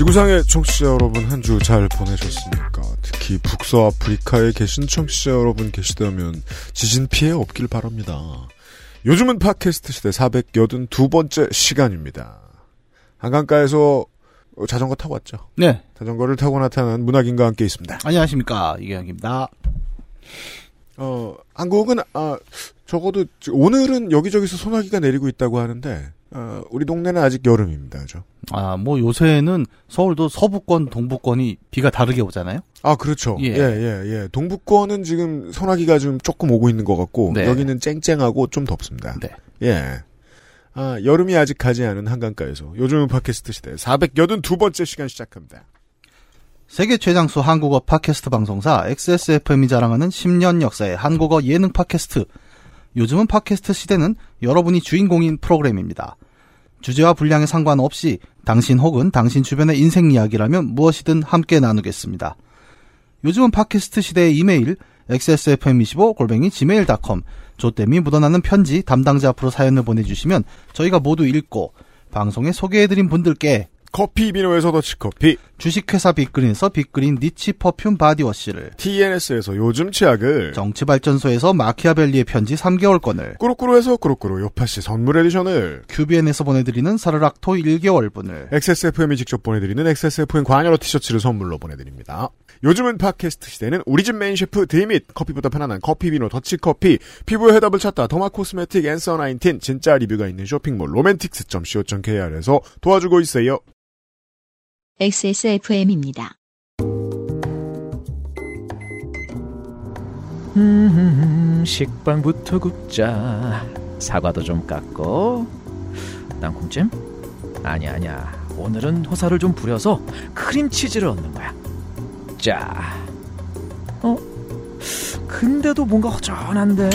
지구상의 청취자 여러분 한 주 잘 보내셨습니까? 특히 북서아프리카에 계신 청취자 여러분 계시다면 지진 피해 없길 바랍니다. 요즘은 팟캐스트 시대 482번째 시간입니다. 한강가에서 자전거 타고 왔죠. 네. 자전거를 타고 나타난 문학인과 함께 있습니다. 안녕하십니까. 이경입니다. 어, 한국은, 아, 적어도 오늘은 여기저기서 소나기가 내리고 있다고 하는데, 어, 우리 동네는 아직 여름입니다. 죠 아, 뭐 요새는 서울도 서부권, 동부권이 비가 다르게 오잖아요. 아, 그렇죠. 예. 예. 예, 예, 동북권은 지금 소나기가 좀 조금 오고 있는 것 같고, 네. 여기는 쨍쨍하고 좀 덥습니다. 네. 예. 아, 여름이 아직 가지 않은 한강가에서 요즘은 팟캐스트 시대 482번째 시간 시작합니다. 세계 최장수 한국어 팟캐스트 방송사 XSFM이 자랑하는 10년 역사의 한국어 예능 팟캐스트. 요즘은 팟캐스트 시대는 여러분이 주인공인 프로그램입니다. 주제와 분량에 상관없이 당신 혹은 당신 주변의 인생 이야기라면 무엇이든 함께 나누겠습니다. 요즘은 팟캐스트 시대의 이메일 xsfm25 골뱅이 gmail.com 조땜이 묻어나는 편지 담당자 앞으로 사연을 보내주시면 저희가 모두 읽고 방송에 소개해드린 분들께 커피 비노에서 더치커피, 주식회사 빅그린에서 빅그린 니치 퍼퓸 바디워시를. TNS에서 요즘 치약을, 정치발전소에서 마키아벨리의 편지 3개월권을. 꾸루꾸루에서 꾸루꾸루 요파시 선물 에디션을, 큐비엔에서 보내드리는 사르락토 1개월분을. XSFM이 직접 보내드리는 XSFM 관여로 티셔츠를 선물로 보내드립니다. 요즘은 팟캐스트 시대는 우리 집 메인 셰프 드림잇. 커피보다 편안한 커피 비노 더치커피 피부의 해답을 찾다 더마 코스메틱 앤서 19 진짜 리뷰가 있는 쇼핑몰 로맨틱스.co.kr에서 도와주고 있어요. XSFM입니다. 음, 식빵부터 굽자. 사과도 좀 깎고. 땅콩찜? 아니야, 아니야. 오늘은 호사를 좀 부려서 크림치즈를 얻는 거야. 자. 어? 근데도 뭔가 허전한데?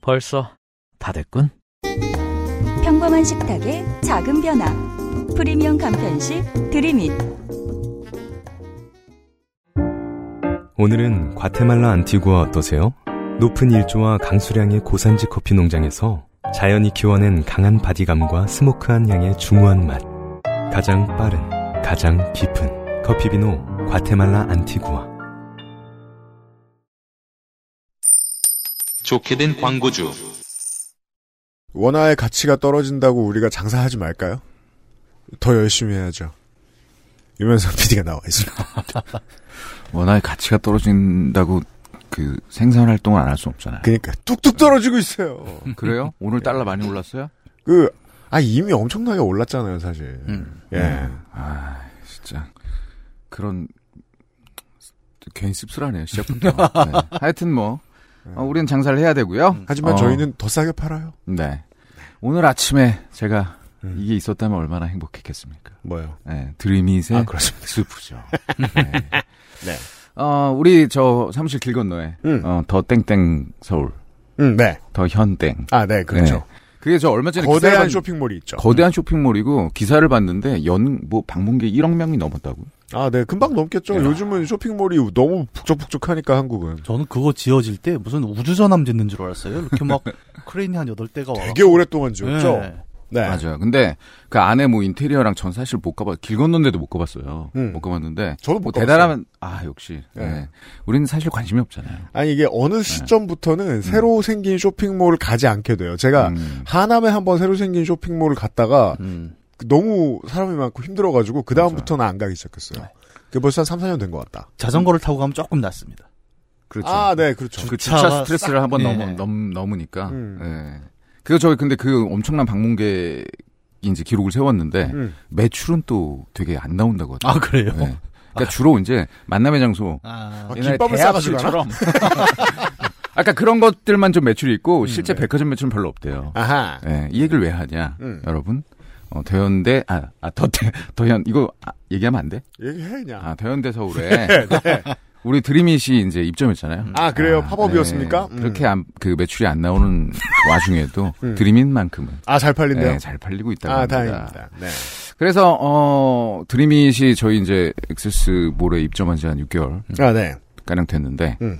벌써 다 됐군. 평범한 식탁의 작은 변화. 프리미엄 간편식 드림잇. 오늘은 과테말라 안티구아 어떠세요? 높은 일조와 강수량의 고산지 커피 농장에서 자연이 키워낸 강한 바디감과 스모크한 향의 중후한 맛. 가장 빠른, 가장 깊은 커피 비노 과테말라 안티구아. 좋게 된 광고주. 원화의 가치가 떨어진다고 우리가 장사하지 말까요? 더 열심히 해야죠. 유면상 PD가 나와 있습니다. 원화의 가치가 떨어진다고 그 생산 활동을 안 할 수 없잖아요. 그러니까 뚝뚝 떨어지고 있어요. 그래요? 오늘 달러 많이 올랐어요? 그, 아, 이미 엄청나게 올랐잖아요, 사실. 음. 예. 네. 아, 진짜 그런 괜히 씁쓸하네요 시작부터. 네. 하여튼 뭐 어, 우리는 장사를 해야 되고요. 하지만 어, 저희는 더 싸게 팔아요. 네. 오늘 아침에 제가 음. 이게 있었다면 얼마나 행복했겠습니까? 뭐요? 네, 드림잇의 아, 그렇습니다. 스프죠. 네. 네. 어, 우리 저 사무실 길 건너에 음. 어, 더 땡땡 서울, 음, 네. 더 현땡. 아, 네, 그렇죠. 네. 그게 저 얼마 전에 기사를 거대한 봤- 쇼핑몰이 있죠. 거대한 쇼핑몰이고 기사를 봤는데 연 뭐 방문객 1억 명이 넘었다고. 아, 네, 금방 넘겠죠. 네. 요즘은 쇼핑몰이 너무 북적북적하니까 한국은. 저는 그거 지어질 때 무슨 우주전함 짓는 줄 알았어요. 이렇게 막 크레인이 한 8대가 와. 되게 오랫동안 지었죠. 네. 네. 맞아요. 근데 그 안에 뭐 인테리어랑 전 사실 못 가봤, 길 건넌데도 못 가봤어요. 음. 못 가봤는데. 저도 뭐못 가봤어요. 대단하면, 아, 역시. 네. 네. 우리는 사실 관심이 없잖아요. 아니, 이게 어느 시점부터는 새로 생긴 쇼핑몰을 가지 않게 돼요. 제가 음. 하남에 한번 새로 생긴 쇼핑몰을 갔다가 음. 너무 사람이 많고 힘들어가지고 그다음부터는 안 가기 시작했어요. 그게 벌써 한 3, 4년 된 것 같다. 자전거를 타고 가면 조금 낫습니다. 그렇죠. 아, 네, 그렇죠. 그 주차 스트레스를 한번 싹- 넘어, 네. 넘, 넘으니까. 음. 예. 그거 저희 근데 그 엄청난 방문객 이제 기록을 세웠는데 음. 매출은 또 되게 안 나온다고 하더라고요. 아, 그래요? 네. 그러니까 주로 이제 만남의 장소 아, 아, 옛날에 싸가지고 대합실처럼 아까 그런 것들만 좀 매출이 있고 음, 실제 네. 백화점 매출은 별로 없대요. 아하. 예, 이 얘기를 왜 하냐, 음. 여러분? 어, 더현대 아, 아 더대 더현 이거 아, 얘기하면 안 돼? 얘기해 그냥. 아 더현대 서울에 우리 드림잇이 이제 입점했잖아요. 아, 그래요? 팝업이었습니까? 네. 음. 그렇게 안, 그 매출이 안 나오는 와중에도 음. 드림잇만큼은 아, 잘 팔린대요? 네, 잘 팔리고 있다고 아, 합니다. 다행입니다. 네. 그래서 어 드림잇이 저희 이제 엑세스 몰에 입점한 지 한 6개월 아, 네. 가량 됐는데 음.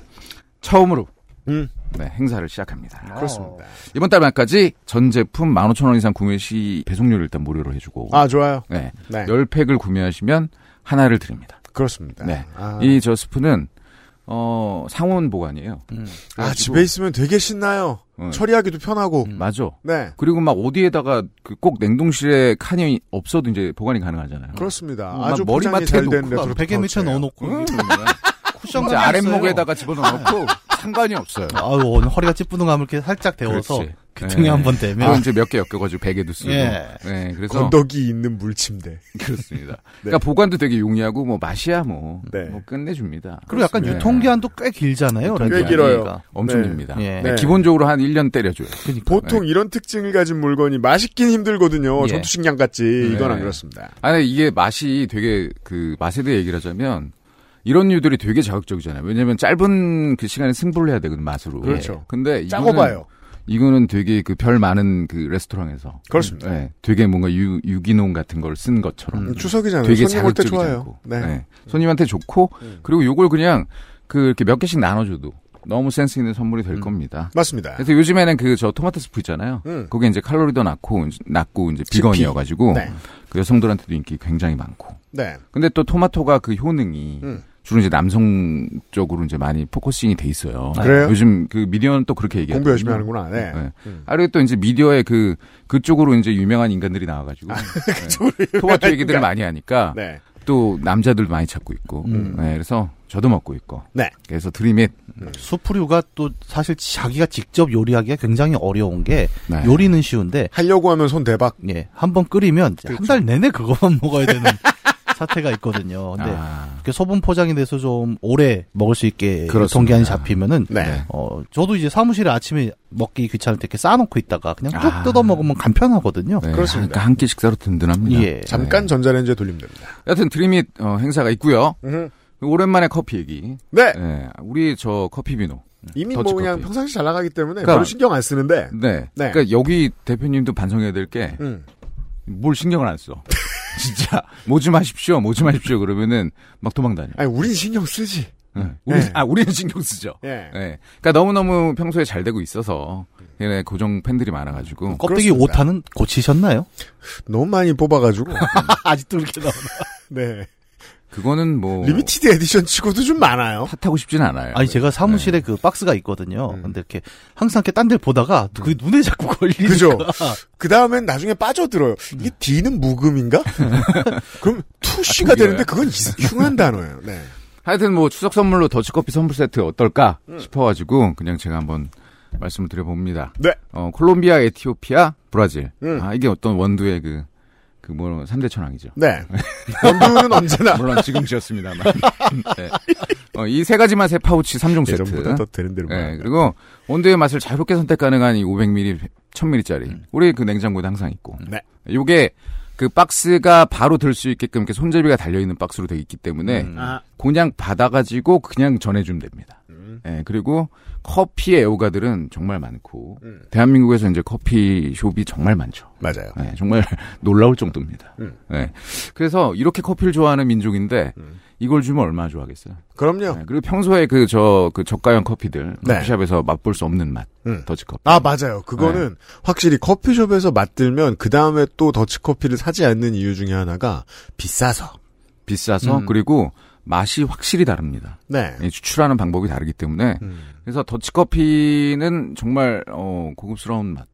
처음으로 음, 네, 행사를 시작합니다. 그렇습니다. 이번 달 말까지 전 제품 15,000원 이상 구매 시 배송료를 일단 무료로 해주고 아, 좋아요. 네, 네. 10팩을 구매하시면 하나를 드립니다. 그렇습니다. 네. 아, 이저 스프는 어 상온 보관이에요. 음. 아, 집에 있으면 되게 신나요. 어, 처리하기도 편하고. 맞아. 네. 그리고 막 어디에다가 그 꼭 냉동실에 칸이 없어도 이제 보관이 가능하잖아요. 그렇습니다. 어, 아주 막 머리맡에 놓고 베개 밑에. 넣어놓고 음. 쿠션 진짜 아랫목에다가 집어넣고 상관이 없어요. 아유 오늘 허리가 찌뿌둥하면 이렇게 살짝 데워서 그렇지. 그 등에 네. 한번 그럼 대면 이제 몇 개 엮여가지고 베개도 쓰고. 예. 네, 그래서 건더기 있는 물침대. 그렇습니다. 그러니까 보관도 되게 용이하고 뭐 맛이야 뭐, 네. 뭐 끝내줍니다. 그리고 약간 네. 유통기한도 꽤 길잖아요. 꽤 길어요. 엄청 네. 깁니다. 예. 네, 네. 기본적으로 한 1년 때려줘요. 그러니까. 보통 이런 특징을 가진 물건이 맛있긴 힘들거든요. 예. 전투식량 같지. 이건 안 네. 그렇습니다. 아니 이게 맛이 되게 그 맛에 대해 얘기를 하자면 이런 류들이 되게 자극적이잖아요. 왜냐면 짧은 그 시간에 승부를 해야 되거든 맛으로. 그렇죠. 근데 짜고 이거는- 봐요. 이거는 되게 그 별 많은 그 레스토랑에서 그렇습니다. 네, 되게 뭔가 유, 유기농 같은 걸 쓴 것처럼 음, 추석이잖아요. 되게 손님 올때 자극적이지 좋아요. 네. 네. 손님한테 좋고 음. 그리고 요걸 그냥 그 이렇게 몇 개씩 나눠줘도 너무 센스 있는 선물이 될 겁니다. 맞습니다. 그래서 요즘에는 그 저 토마토 스프 있잖아요. 음. 그게 이제 칼로리도 낮고 낮고 이제. 비건이어가지고 네. 그 여성들한테도 인기 굉장히 많고. 네. 근데 또 토마토가 그 효능이 음. 주로 이제 남성 쪽으로 이제 많이 focusing이 돼 있어요. 그래요? 요즘 그 미디어는 또 그렇게 얘기하고 공부 열심히 하는구나. 네. 네. 음. 아, 그리고 또 이제 미디어에 그, 그쪽으로 이제 유명한 인간들이 나와가지고. 네. 토마토 얘기들을 많이 하니까. 네. 또 남자들 많이 찾고 있고. 음. 네, 그래서 저도 먹고 있고. 네. 그래서 드림잇. 수프류가 또 사실 자기가 직접 요리하기가 굉장히 어려운 게 네. 요리는 쉬운데 하려고 하면 손 대박. 예, 한번 끓이면 그렇죠. 한달 내내 그것만 먹어야 되는 사태가 있거든요. 근데 아, 이렇게 소분 포장이 돼서 좀 오래 먹을 수 있게 그렇습니다. 동기한이 잡히면은 네. 네. 어 저도 이제 사무실에 아침에 먹기 귀찮을 때 이렇게 쌓아놓고 있다가 그냥 뚝 아. 뜯어 먹으면 간편하거든요. 네. 그렇습니다. 그러니까 한 끼 식사로 든든합니다. 예. 잠깐 전자레인지에 돌리면 됩니다. 여튼 드림잇 어, 행사가 있고요. 음흠. 오랜만에 커피 얘기. 네. 네. 우리 저 커피 비노. 이미 뭐 그냥 커피. 평상시 잘 나가기 때문에 그러니까- 별로 신경 안 쓰는데. 네. 네. 그러니까 여기 대표님도 반성해야 될게뭘 음. 신경을 안 써. 진짜 뭐좀 하십시오, 뭐좀 하십시오 그러면은 막 도망다녀. 아니, 우린 신경 쓰지. 네. 우리 네. 아 우리는 신경 쓰죠. 예. 네. 그러니까 너무 너무 평소에 잘 되고 있어서 얘네 고정 팬들이 많아가지고 껍데기 그렇습니다. 오타는 고치셨나요? 너무 많이 뽑아가지고. 아직도 그렇게 나오나? 네. 그거는 뭐 limited edition 치고도 좀 많아요. 탓하고 싶진 않아요. 아니 제가 사무실에 네. 그 박스가 있거든요. 음. 근데 이렇게 항상 이렇게 딴 데 보다가 그게 눈에 자꾸 걸리니까. 그죠? 그 다음엔 나중에 빠져들어요. 이게 D는 묵음인가? 그럼 투시가 아, 되는데 그건 이- 흉한 단어예요. 네. 하여튼 뭐 추석 선물로 더치커피 선물 세트 어떨까 싶어가지고 그냥 제가 한번 말씀을 드려봅니다. 네. 어 콜롬비아, 에티오피아, 브라질. 음. 아 이게 어떤 원두의 그 그 뭐 3대 천왕이죠. 네. 원두는 언제나 물론 지금 지었습니다만. 네. 어, 이 세 가지 맛의 파우치 3종 세트. 예전보다 더 되는 대로 네. 그리고 온도의 맛을 자유롭게 선택 가능한 이 500ml, 1000ml짜리. 우리 그 냉장고에 항상 있고. 네. 요게 그 박스가 바로 들 수 있게끔 이렇게 손잡이가 달려 있는 박스로 되어 있기 때문에 음. 아, 그냥 받아가지고 그냥 전해주면 됩니다. 음. 예, 그리고 커피의 애호가들은 정말 많고 음. 대한민국에서 이제 커피숍이 정말 많죠. 맞아요. 예, 정말 놀라울 정도입니다. 음. 예. 그래서 이렇게 커피를 좋아하는 민족인데 음. 이걸 주면 얼마나 좋아하겠어요. 그럼요. 예, 그리고 평소에 그저그 저가형 커피들 네. 커피숍에서 맛볼 수 없는 맛 음. 더치커피. 아, 맞아요. 그거는 네. 확실히 커피숍에서 맛들면 그 다음에 또 더치커피를 사지 않는 이유 중에 하나가 비싸서. 비싸서 음. 그리고 맛이 확실히 다릅니다. 네. 예, 추출하는 방법이 다르기 때문에 음. 그래서 더치커피는 정말 어, 고급스러운 맛.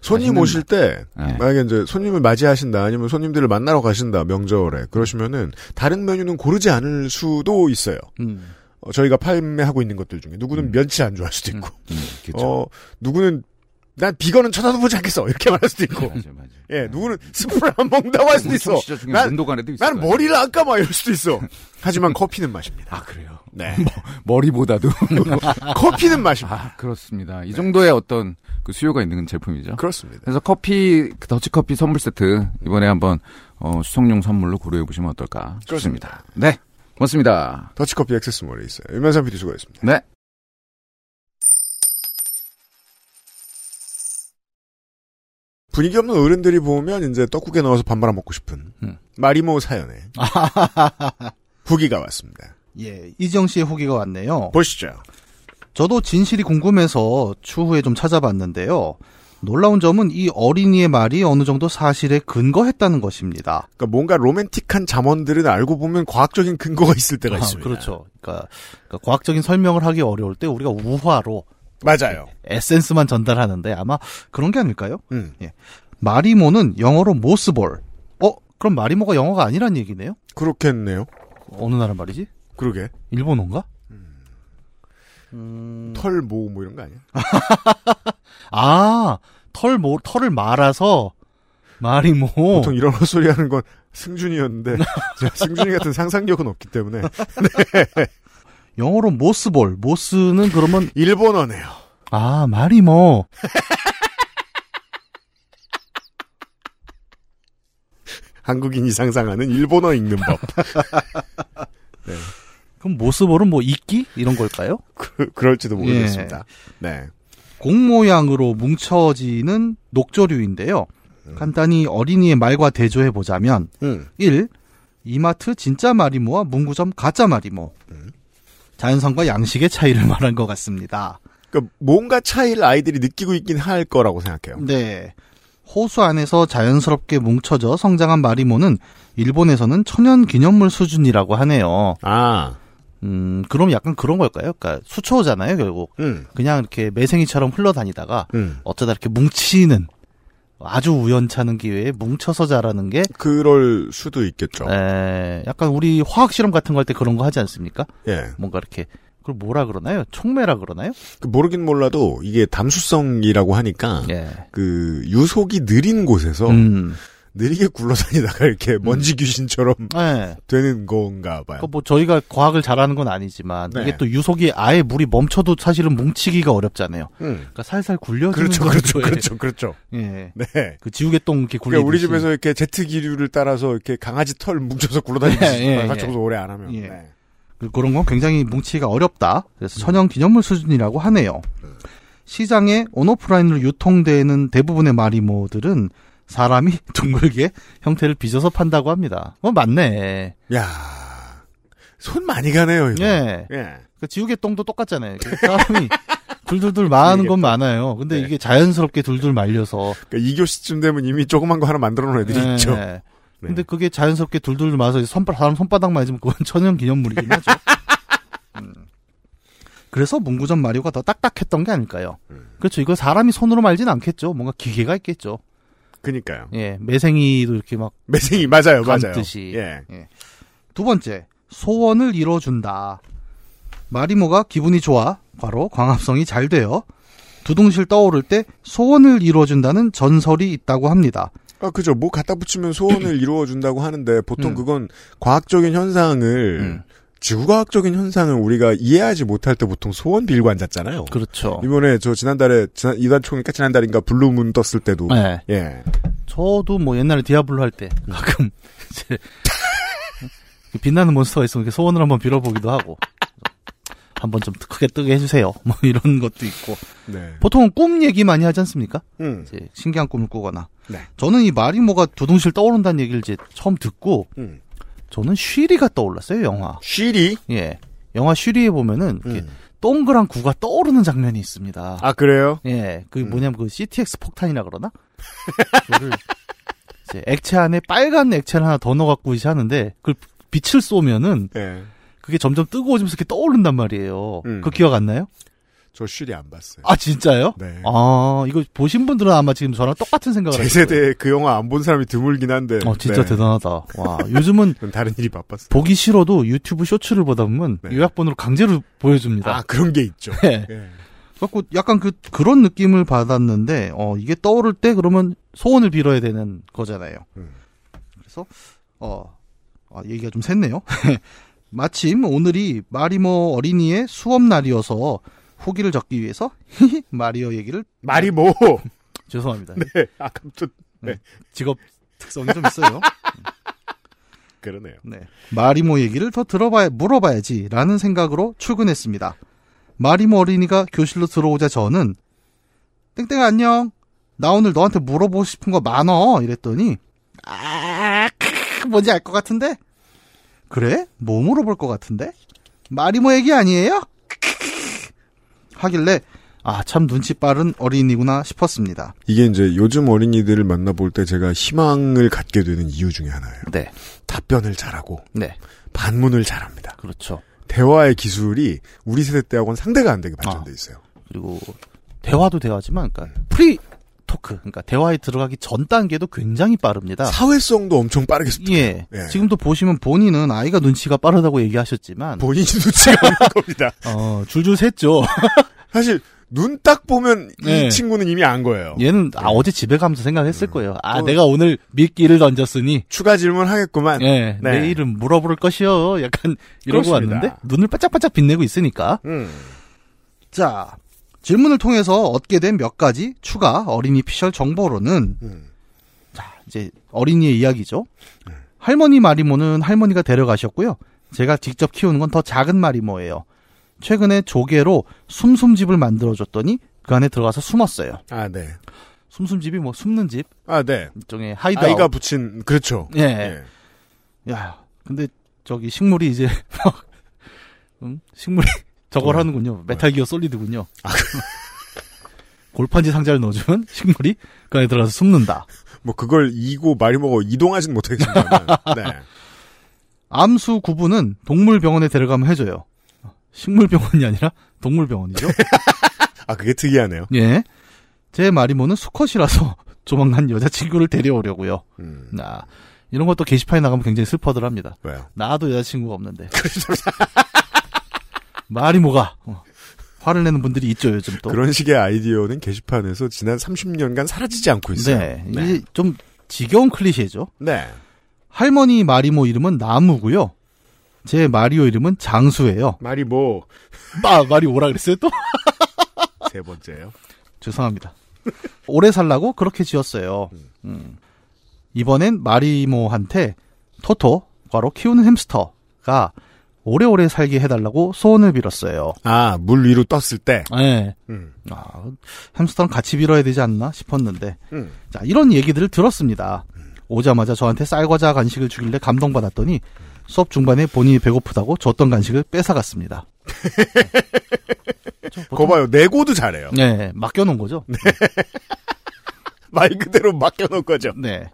손님 오실 때 네. 만약에 이제 손님을 맞이하신다 아니면 손님들을 만나러 가신다 명절에 그러시면은 다른 메뉴는 고르지 않을 수도 있어요. 음. 어, 저희가 판매하고 있는 것들 중에 누구는 음. 면치 안 좋아할 수도 있고, 음. 어 누구는 난 비건은 쳐다도 보지 않겠어. 이렇게 말할 수도 있고. 맞아, 맞아. 예, 누구는 스프를 안 먹는다고 할 수도 있어. 난- 나는. 머리를 안 감아 이럴 수도 있어. 하지만 커피는 마십니다. 아 그래요. 네. 머리보다도 커피는 마십니다. 아 그렇습니다. 이 정도의 어떤 그 수요가 있는 제품이죠. 그렇습니다. 그래서 커피 그 더치커피 선물 세트 이번에 한번 어, 수송용 선물로 고려해 보시면 어떨까 싶습니다. 네, 고맙습니다. 더치커피 액세스몰에 있어요. 유면상 PD 수고했습니다. 네. 분위기 없는 어른들이 보면 이제 떡국에 넣어서 밥 말아 먹고 싶은 음. 마리모 사연에 후기가 왔습니다. 예, 이정 씨의 후기가 왔네요. 보시죠. 저도 진실이 궁금해서 추후에 좀 찾아봤는데요. 놀라운 점은 이 어린이의 말이 어느 정도 사실에 근거했다는 것입니다. 그러니까 뭔가 로맨틱한 잠언들은 알고 보면 과학적인 근거가 있을 때가 아, 있습니다. 그렇죠. 그러니까, 그러니까 과학적인 설명을 하기 어려울 때 우리가 우화로 맞아요. 에센스만 전달하는데 아마 그런 게 아닐까요? 음. 마리모는 영어로 모스볼. 어? 그럼 마리모가 영어가 아니란 얘기네요? 그렇겠네요. 어느 나라 말이지? 그러게. 일본어인가? 음... 털모 뭐 이런 거 아니야? 아, 털, 모, 털을 말아서, 마리모. 보통 이런 헛소리 하는 건 승준이었는데 제가 승준이 같은 상상력은 없기 때문에 영어로 모스볼. 모스는 그러면, 일본어네요. 아, 마리모. 한국인이 상상하는 일본어 읽는 법. 그럼 모스볼은 뭐, 이끼? 이런 걸까요? 그, 그럴지도 모르겠습니다. 네. 공 모양으로 뭉쳐지는 녹조류인데요. 간단히 어린이의 말과 대조해 보자면, 음. 1. 이마트 진짜 마리모와 문구점 가짜 마리모. 자연성과 양식의 차이를 말한 것 같습니다. 그러니까 뭔가 차이를 아이들이 느끼고 있긴 할 거라고 생각해요. 네. 호수 안에서 자연스럽게 뭉쳐져 성장한 마리모는 일본에서는 천연 기념물 수준이라고 하네요. 아, 음, 그럼 약간 그런 걸까요? 그러니까 수초잖아요, 결국. 음, 그냥 이렇게 매생이처럼 흘러다니다가 음. 어쩌다 이렇게 뭉치는 아주 우연찮은 기회에 뭉쳐서 자라는 게 그럴 수도 있겠죠. 에, 약간 우리 화학 실험 같은 거 할 때 그런 거 하지 않습니까? 예. 뭔가 이렇게 그걸 뭐라 그러나요? 촉매라 그러나요? 그 모르긴 몰라도 이게 담수성이라고 하니까 예. 그 유속이 느린 곳에서 음. 느리게 굴러다니다가 이렇게 먼지 귀신처럼 예. 되는 건가 봐요. 그뭐 저희가 과학을 잘하는 건 아니지만 네. 이게 또 유속이 아예 물이 멈춰도 사실은 뭉치기가 어렵잖아요. 음. 그러니까 살살 굴려주는 그렇죠, 그렇죠, 그렇죠, 그렇죠. 예. 네. 그 지우개 똥 이렇게 굴리듯이 그러니까 우리 집에서 이렇게 제트 기류를 따라서 이렇게 강아지 털 뭉쳐서 굴러다니듯이 예, 예, 맞춰서 오래 안 하면. 예. 네. 그- 그런 건 굉장히 뭉치기가 어렵다. 그래서 천연 기념물 수준이라고 하네요. 시장에 온오프라인으로 유통되는 대부분의 마리모들은 사람이 둥글게 형태를 빚어서 판다고 합니다. 어 맞네. 야, 손 많이 가네요. 이거. 예. 예. 그 지우개 똥도 똑같잖아요. 그 사람이 둘둘둘 마는 건 많아요. 근데 네. 이게 자연스럽게 둘둘 말려서 그러니까 2교시쯤 되면 이미 조그만 거 하나 만들어 놓은 애들이 예. 있죠. 네. 근데 그게 자연스럽게 둘둘 마서 손바, 사람 손바닥 맞으면 그건 천연 기념물이긴 하죠. 음. 그래서 문구점 마리오가 더 딱딱했던 게 아닐까요? 음. 그렇죠. 이거 사람이 손으로 말진 않겠죠. 뭔가 기계가 있겠죠. 그니까요. 예, 매생이도 이렇게 막 매생이 맞아요, 맞아요. 감듯이. 예. 두 번째, 소원을 이뤄준다. 마리모가 기분이 좋아, 바로 광합성이 잘 되어 두둥실 떠오를 때 소원을 이뤄준다는 전설이 있다고 합니다. 아, 그죠. 뭐 갖다 붙이면 소원을 이루어준다고 하는데 보통 음. 그건 과학적인 현상을 음. 지구과학적인 현상을 우리가 이해하지 못할 때 보통 소원 빌고 앉았잖아요. 그렇죠. 이번에 저 지난달에 지난 이달 초니까 지난달인가 blue moon 떴을 때도 네. 예. 저도 뭐 옛날에 디아블로 할 때 가끔 이제 그 빛나는 monster가 있으면 이렇게 소원을 한번 빌어보기도 하고 한번 좀 크게 뜨게 해주세요. 뭐 이런 것도 있고 네. 보통은 꿈 얘기 많이 하지 않습니까? 음. 이제 신기한 꿈을 꾸거나 네. 저는 이 마리모가 두둥실 떠오른다는 얘기를 이제 처음 듣고 음. 저는 쉬리가 떠올랐어요 영화. 쉬리? 예, 영화 쉬리에 보면은 음. 동그란 구가 떠오르는 장면이 있습니다. 아, 그래요? 예, 그 음. 뭐냐면 그 CTX 폭탄이라 그러나? 그거를 이제 액체 안에 빨간 액체를 하나 더 넣어갖고 이제 하는데 그걸 빛을 쏘면은 예. 그게 점점 뜨거워지면서 이렇게 떠오른단 말이에요. 음. 그 기억 안 나요? 저 쉬리 안 봤어요. 아 진짜요? 네. 아 이거 보신 분들은 아마 지금 저랑 똑같은 생각을 제. 세대에 그 영화 안 본 사람이 드물긴 한데. 어 진짜 네. 대단하다. 와 요즘은 전 다른 일이 바빴어요. 보기 싫어도 유튜브 쇼츠를 보다 보면 네. 요약본으로 강제로 보여줍니다. 아, 그런 게 있죠. 네. 예. 갖고 약간 그 그런 느낌을 받았는데 어 이게 떠오를 때 그러면 소원을 빌어야 되는 거잖아요. 음. 그래서 어 아, 얘기가 좀 샜네요. 마침 오늘이 마리모 어린이의 수업 날이어서 후기를 적기 위해서 마리오 얘기를 말이 뭐? 죄송합니다. 네. 아까부터 직업 특성이 좀 있어요. 그러네요. 네. 마리모 얘기를 더 들어봐야 물어봐야지라는 생각으로 출근했습니다. 마리모 어린이가 교실로 들어오자 저는 땡땡아 안녕. 나 오늘 너한테 물어보고 싶은 거 많어. 이랬더니 아, 크, 뭔지 알 것 같은데. 그래? 뭐 물어볼 것 같은데? 마리모 얘기 아니에요? 하길래 아, 참 눈치 빠른 어린이구나 싶었습니다. 이게 이제 요즘 어린이들을 만나볼 때 제가 희망을 갖게 되는 이유 중에 하나예요. 네. 답변을 잘하고 네. 반문을 잘합니다. 그렇죠. 대화의 기술이 우리 세대 때하고는 상대가 안 되게 발전돼 있어요. 그리고 대화도 대화지만 그러니까 pre talk 그러니까 대화에 들어가기 전 단계도 굉장히 빠릅니다. 사회성도 엄청 빠르게 습득해요. 예. 예. 지금도 보시면 본인은 아이가 눈치가 빠르다고 얘기하셨지만 본인이 눈치가 없는 겁니다. 어, 줄줄 샜죠. 사실 눈 딱 보면 네. 이 친구는 이미 안 거예요. 얘는 아 어제 집에 가면서 생각했을 음. 거예요. 아 또- 내가 오늘 미끼를 던졌으니 추가 질문 하겠구만. 예, 네. 내일은 물어볼 것이요. 약간 이러고 그렇습니다. 왔는데 눈을 바짝바짝 빛내고 있으니까. 음. 자, 질문을 통해서 얻게 된 몇 가지 추가 어린이 피셜 정보로는 음. 자, 이제 어린이의 이야기죠. 할머니 마리모는 할머니가 데려가셨고요. 제가 직접 키우는 건 더 작은 마리모예요. 최근에 조개로 숨숨집을 만들어줬더니 그 안에 들어가서 숨었어요. 아, 네. 숨숨집이 뭐 숨는 집 아, 네. 일종의 hide 아이가 붙인 그렇죠. 예. 야, 근데 저기 식물이 이제 막 응? 식물이 저걸 어. 하는군요. 메탈 기어 솔리드군요. 골판지 상자를 넣어주면 식물이 그 안에 들어가서 숨는다. 뭐 그걸 이고 마리모가 이동하진 못하겠지만. 네. 암수 구분은 동물병원에 데려가면 해줘요. 식물병원이 아니라 동물병원이죠. 아, 그게 특이하네요. 예. 제 마리모는 수컷이라서 조만간 여자친구를 데려오려고요. 음. 나 이런 것도 게시판에 나가면 굉장히 슬퍼들 합니다. 왜요? 나도 여자친구가 없는데. 마리모가 어, 화를 내는 분들이 있죠 요즘 또. 그런 식의 아이디어는 게시판에서 지난 30년간 사라지지 않고 있어요. 네, 이게 좀 지겨운 클리셰죠. 네. 할머니 마리모 이름은 나무고요. 제 마리오 이름은 장수예요. 마리모 마 마리오라 그랬어요 또? 세 번째요. 죄송합니다. 오래 살라고 그렇게 지었어요. 음. 이번엔 마리모한테 토토, 바로 키우는 햄스터가 오래오래 살게 해달라고 소원을 빌었어요. 아, 물 위로 떴을 때. 네. 음. 아, 햄스터랑 같이 빌어야 되지 않나 싶었는데. 음. 자, 이런 얘기들을 들었습니다. 오자마자 저한테 쌀과자 간식을 주길래 감동받았더니 수업 중반에 본인이 배고프다고 줬던 간식을 뺏어갔습니다. 저거 봐요. 내고도 잘해요. 네, 맡겨놓은 거죠. 말 그대로 맡겨놓은 거죠. 네.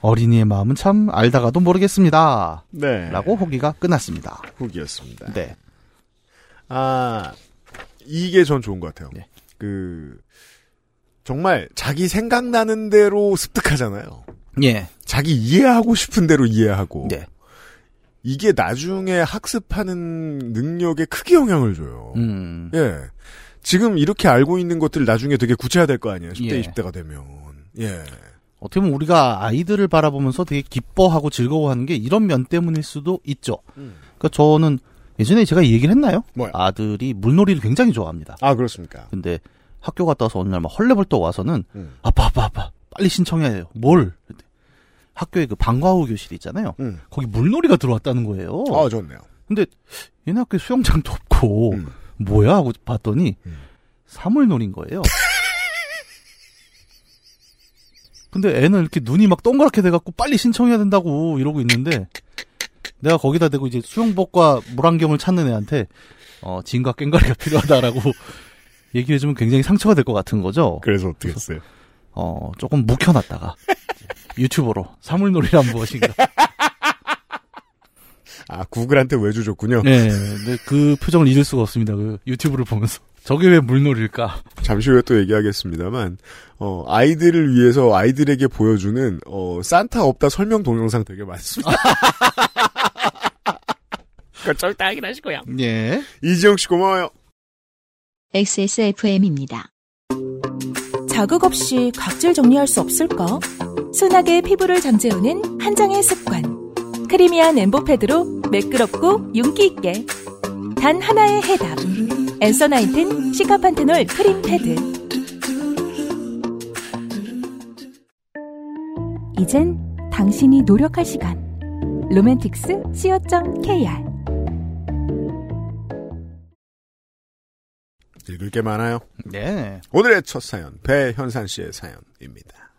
어린이의 마음은 참 알다가도 모르겠습니다. 네. 라고 호기가 끝났습니다. 후기였습니다. 네. 아, 이게 전 좋은 것 같아요. 네. 그, 정말 자기 생각나는 대로 습득하잖아요. 예. 자기 이해하고 싶은 대로 이해하고. 네. 이게 나중에 학습하는 능력에 크게 영향을 줘요. 음. 예. 지금 이렇게 알고 있는 것들 나중에 되게 구체화될 거 아니에요. 10대, 예. 20대가 되면. 예. 어떻게 보면 우리가 아이들을 바라보면서 되게 기뻐하고 즐거워하는 게 이런 면 때문일 수도 있죠. 그러니까 저는 예전에 제가 이 얘기를 했나요? 뭐요? 아들이 물놀이를 굉장히 좋아합니다. 아, 그렇습니까? 근데 학교 갔다 와서 어느 날 막 헐레벌떡 와서는 음. 아빠 아빠 아빠 빨리 신청해야 돼요. 뭘? 학교에 그 방과후 교실 있잖아요. 음. 거기 물놀이가 들어왔다는 거예요. 아, 좋네요. 근데 얘네 학교에 수영장도 없고 음. 뭐야 하고 봤더니 음. 사물놀이인 거예요. 근데 애는 이렇게 눈이 막 동그랗게 돼갖고 빨리 신청해야 된다고 이러고 있는데 내가 거기다 대고 이제 수영복과 물안경을 찾는 애한테 어 진과 꽹과리가 필요하다라고 얘기해주면 굉장히 상처가 될 것 같은 거죠. 그래서 어떻게 했어요? 어 조금 묵혀놨다가 유튜브로 사물놀이란 무엇인가. 아, 구글한테 외주 줬군요. 네, 근데 그 표정을 잊을 수가 없습니다. 그 유튜브를 보면서 저게 왜 물놀이일까? 잠시 후에 또 얘기하겠습니다,만 어, 아이들을 위해서 아이들에게 보여주는 어, 산타 없다 설명 동영상 되게 많습니다. 그걸 절대 하긴 거야. 예. 이지영 씨 고마워요. XSFM입니다. 자극 없이 각질 정리할 수 없을까? 순하게 피부를 잠재우는 한 장의 습관. creamy한 embo패드로 매끄럽고 윤기 있게. 단 하나의 해답. 엔서나이튼 cica panthenol 크림 패드. 이젠 당신이 노력할 시간. 로맨틱스 co.kr 읽을 게 많아요. 네. 오늘의 첫 사연, 배현산 씨의 사연입니다.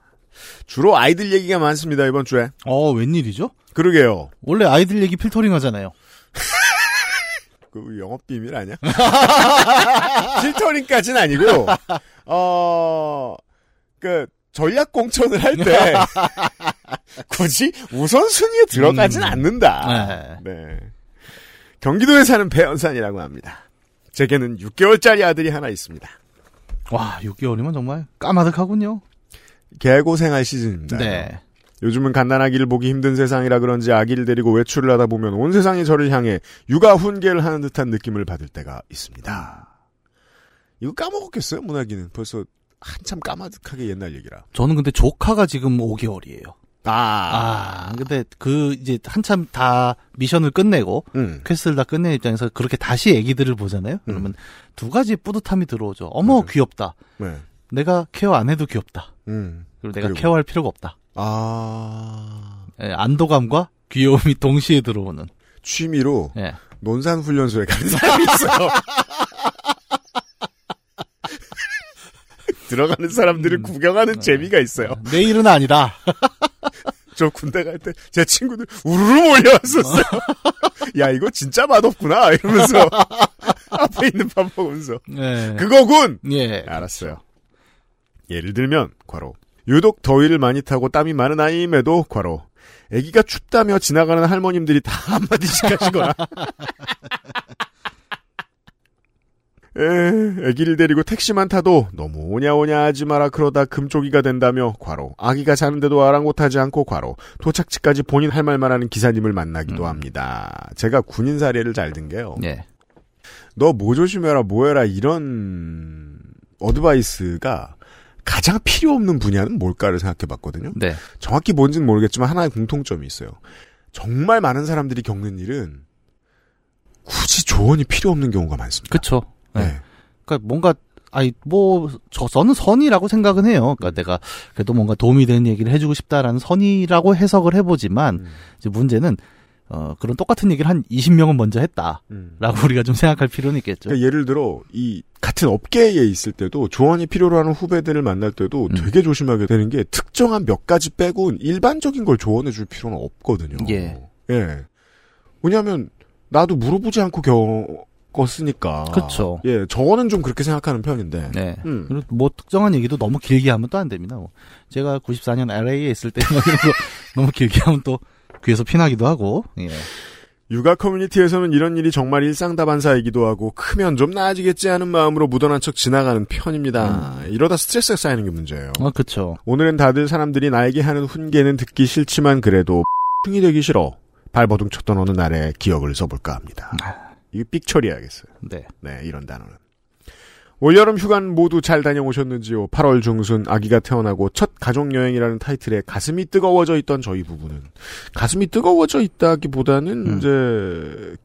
주로 아이들 얘기가 많습니다, 이번 주에. 어, 웬일이죠? 그러게요. 원래 아이들 얘기 필터링 하잖아요. 그 영업 비밀 아니야? 필터링까지는 아니고, 어, 그, 전략 공천을 할 때, 굳이 우선순위에 들어가진 음. 않는다. 네. 네. 경기도에 사는 배현산이라고 합니다. 제게는 6개월짜리 아들이 하나 있습니다. 와, 6개월이면 정말 까마득하군요. 개고생할 시즌입니다. 네. 요즘은 갓난아기를 보기 힘든 세상이라 그런지 아기를 데리고 외출을 하다 보면 온 세상이 저를 향해 육아 훈계를 하는 듯한 느낌을 받을 때가 있습니다. 이거 까먹었겠어요, 문학이는. 벌써 한참 까마득하게 옛날 얘기라. 저는 근데 조카가 지금 5개월이에요. 아, 아, 근데 그 이제 한참 다 미션을 끝내고 음. quest를 다 끝낸 입장에서 그렇게 다시 애기들을 보잖아요. 그러면 두 가지 뿌듯함이 들어오죠. 어머 맞아요. 귀엽다. 네. 내가 케어 안 해도 귀엽다. 음. 그리고 내가 그리고. 케어할 필요가 없다. 아, 예, 안도감과 귀여움이 동시에 들어오는. 취미로 예. 논산훈련소에 가는 사람이 있어요. 들어가는 사람들을 음. 구경하는 재미가 있어요. 내일은 아니다. 저 군대 갈 때 제 친구들 우르르 몰려왔었어요. 야 이거 진짜 맛없구나 이러면서 앞에 있는 밥 먹으면서 예. 그거군. 예. 알았어요. 예를 들면 과로 유독 더위를 많이 타고 땀이 많은 아이임에도 과로 아기가 춥다며 지나가는 할머님들이 다 한마디씩 하시거나 에, 아기를 데리고 택시만 타도 너무 오냐오냐 하지 마라 그러다 금쪽이가 된다며 과로 아기가 자는데도 아랑곳하지 않고 과로 도착지까지 본인 할 말만 하는 기사님을 만나기도 합니다. 제가 군인 사례를 잘 든 게요. 예. 너뭐 조심해라 뭐해라 이런 advice가 가장 필요 없는 분야는 뭘까를 생각해 봤거든요. 네. 정확히 뭔지는 모르겠지만 하나의 공통점이 있어요. 정말 많은 사람들이 겪는 일은 굳이 조언이 필요 없는 경우가 많습니다. 그쵸. 예. 네. 그러니까 뭔가 아이 뭐 저, 저는 선이라고 생각은 해요. 그러니까 내가 그래도 뭔가 도움이 되는 얘기를 해주고 싶다라는 선이라고 해석을 해보지만 음, 이제 문제는 어 그런 똑같은 얘기를 한 20명은 먼저 했다라고 음. 우리가 좀 생각할 필요는 있겠죠. 그러니까 예를 들어 이 같은 업계에 있을 때도 조언이 필요로 하는 후배들을 만날 때도 음. 되게 조심하게 되는 게 특정한 몇 가지 빼고는 일반적인 걸 조언해 줄 필요는 없거든요. 예. 예. 왜냐하면 나도 물어보지 않고 겪었으니까. 그쵸. 예, 저는 좀 그렇게 생각하는 편인데. 네. 음. 그리고 뭐 특정한 얘기도 너무 길게 하면 또 안 됩니다. 뭐 제가 94년 LA에 있을 때 뭐 이런 거 너무 길게 하면 또 귀에서 피나기도 하고. 예. 육아 커뮤니티에서는 이런 일이 정말 일상다반사이기도 하고 크면 좀 나아지겠지 하는 마음으로 묻어난 척 지나가는 편입니다. 이러다 스트레스가 쌓이는 게 문제예요. 어, 그쵸. 오늘은 다들 사람들이 나에게 하는 훈계는 듣기 싫지만 그래도 흥이 되기 싫어. 발버둥 쳤던 어느 날의 기억을 써볼까 합니다. 이거 삑 처리해야겠어요. 네. 네, 이런 단어는. 올여름 휴간 모두 잘 다녀오셨는지요? 8월 중순 아기가 태어나고 첫 가족여행이라는 타이틀에 가슴이 뜨거워져 있던 저희 부부는 가슴이 뜨거워져 있다기보다는 음. 이제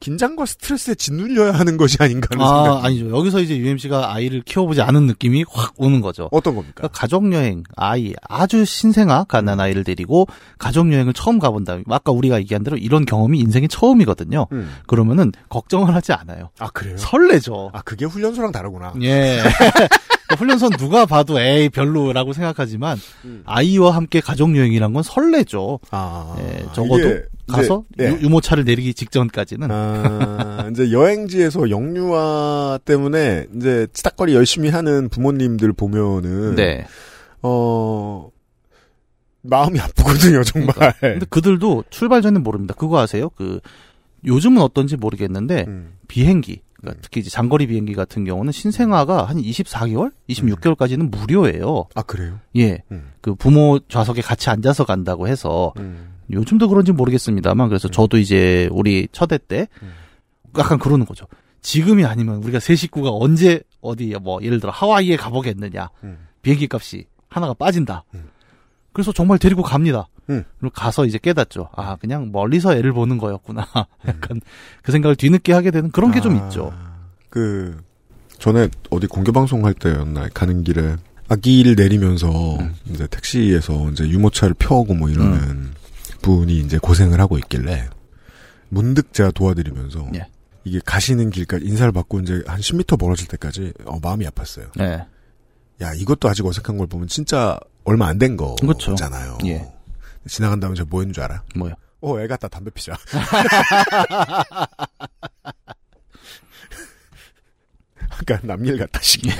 긴장과 스트레스에 짓눌려야 하는 것이 아닌가 하는 아, 생각이 아니죠. 여기서 이제 UMC가 아이를 키워보지 않은 느낌이 확 오는 거죠. 어떤 겁니까? 그러니까 가족여행, 아이, 아주 신생아, 갓난 아이를 데리고 가족여행을 처음 가본다. 아까 우리가 얘기한 대로 이런 경험이 인생의 처음이거든요. 음. 그러면은 걱정을 하지 않아요. 아 그래요? 설레죠. 아 그게 훈련소랑 다르구나. 예. 그러니까 훈련선 누가 봐도 에이 별로라고 생각하지만 음. 아이와 함께 가족 여행이란 건 설레죠. 아 예, 적어도 이게 가서 이제, 예. 유, 유모차를 내리기 직전까지는 아, 이제 여행지에서 영유아 때문에 이제 치닥거리 열심히 하는 부모님들 보면은 네. 어 마음이 아프거든요 정말. 근데 그들도 출발 전에 모릅니다. 그거 아세요? 그 요즘은 어떤지 모르겠는데 음. 비행기 그러니까 음. 특히 이제 장거리 비행기 같은 경우는 신생아가 한 24개월, 26개월까지는 무료예요. 아 그래요? 예. 음. 그 부모 좌석에 같이 앉아서 간다고 해서 음. 요즘도 그런지 모르겠습니다만 그래서 저도 이제 우리 첫애 때 음. 약간 그러는 거죠. 지금이 아니면 우리가 세 식구가 언제 어디 뭐 예를 들어 하와이에 가보겠느냐 음. 비행기 값이 하나가 빠진다. 음. 그래서 정말 데리고 갑니다. 음. 그리고 가서 이제 깨닫죠. 아 그냥 멀리서 애를 보는 거였구나. 약간 그 생각을 뒤늦게 하게 되는 그런 게좀 아, 있죠. 그 전에 어디 공개 방송 할 때였나 가는 길에 아기를 내리면서 음. 이제 택시에서 이제 유모차를 펴오고 뭐 이러는 분이 이제 고생을 하고 있길래 문득 제가 도와드리면서 예. 이게 가시는 길까지 인사를 받고 이제 한 10m 멀어질 때까지 어, 마음이 아팠어요. 네. 야 이것도 아직 어색한 걸 보면 진짜 얼마 안된 그렇죠. 거잖아요. 예. 지나간 다음에 제가 뭐 했는 줄 알아? 뭐요? 어, 애 갖다 담배 피자. 아까 남일 같다 시기.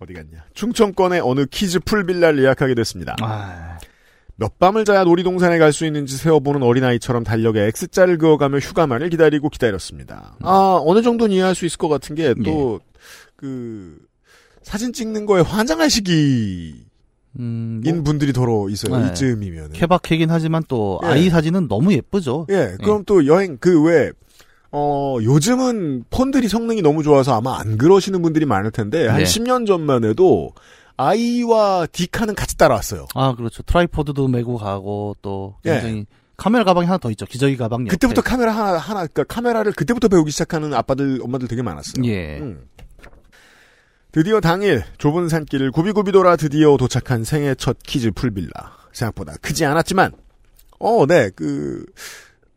어디 갔냐? 충청권의 어느 kids pool villa를 예약하게 됐습니다. 아, 몇 밤을 자야 놀이동산에 갈 수 있는지 세어보는 어린아이처럼 달력에 X자를 그어가며 휴가만을 기다리고 기다렸습니다. 아, 어느 정도는 이해할 수 있을 것 같은 게 또, 그, 사진 찍는 거에 환장할 시기 인 음, 뭐, 분들이 더러 있어요. 네. 이쯤이면은. 케바케긴 하지만 또 예. 아이 사진은 너무 예쁘죠. 예, 그럼 또 여행, 그 외, 어, 요즘은 폰들이 성능이 너무 좋아서 아마 안 그러시는 분들이 많을 텐데, 한 네. 10년 전만 해도, 아이와 디카는 같이 따라왔어요. 아 그렇죠. tripod도 메고 가고 또 예. 굉장히 카메라 가방이 하나 더 있죠. 기저귀 가방 옆에. 그때부터 카메라 하나, 하나, 그니까 카메라를 그때부터 배우기 시작하는 아빠들, 엄마들 되게 많았어요. 예. 음. 드디어 당일, 좁은 산길을 굽이굽이 돌아 드디어 도착한 생애 첫 kids pool villa. 생각보다 크지 않았지만, 어, 네, 그,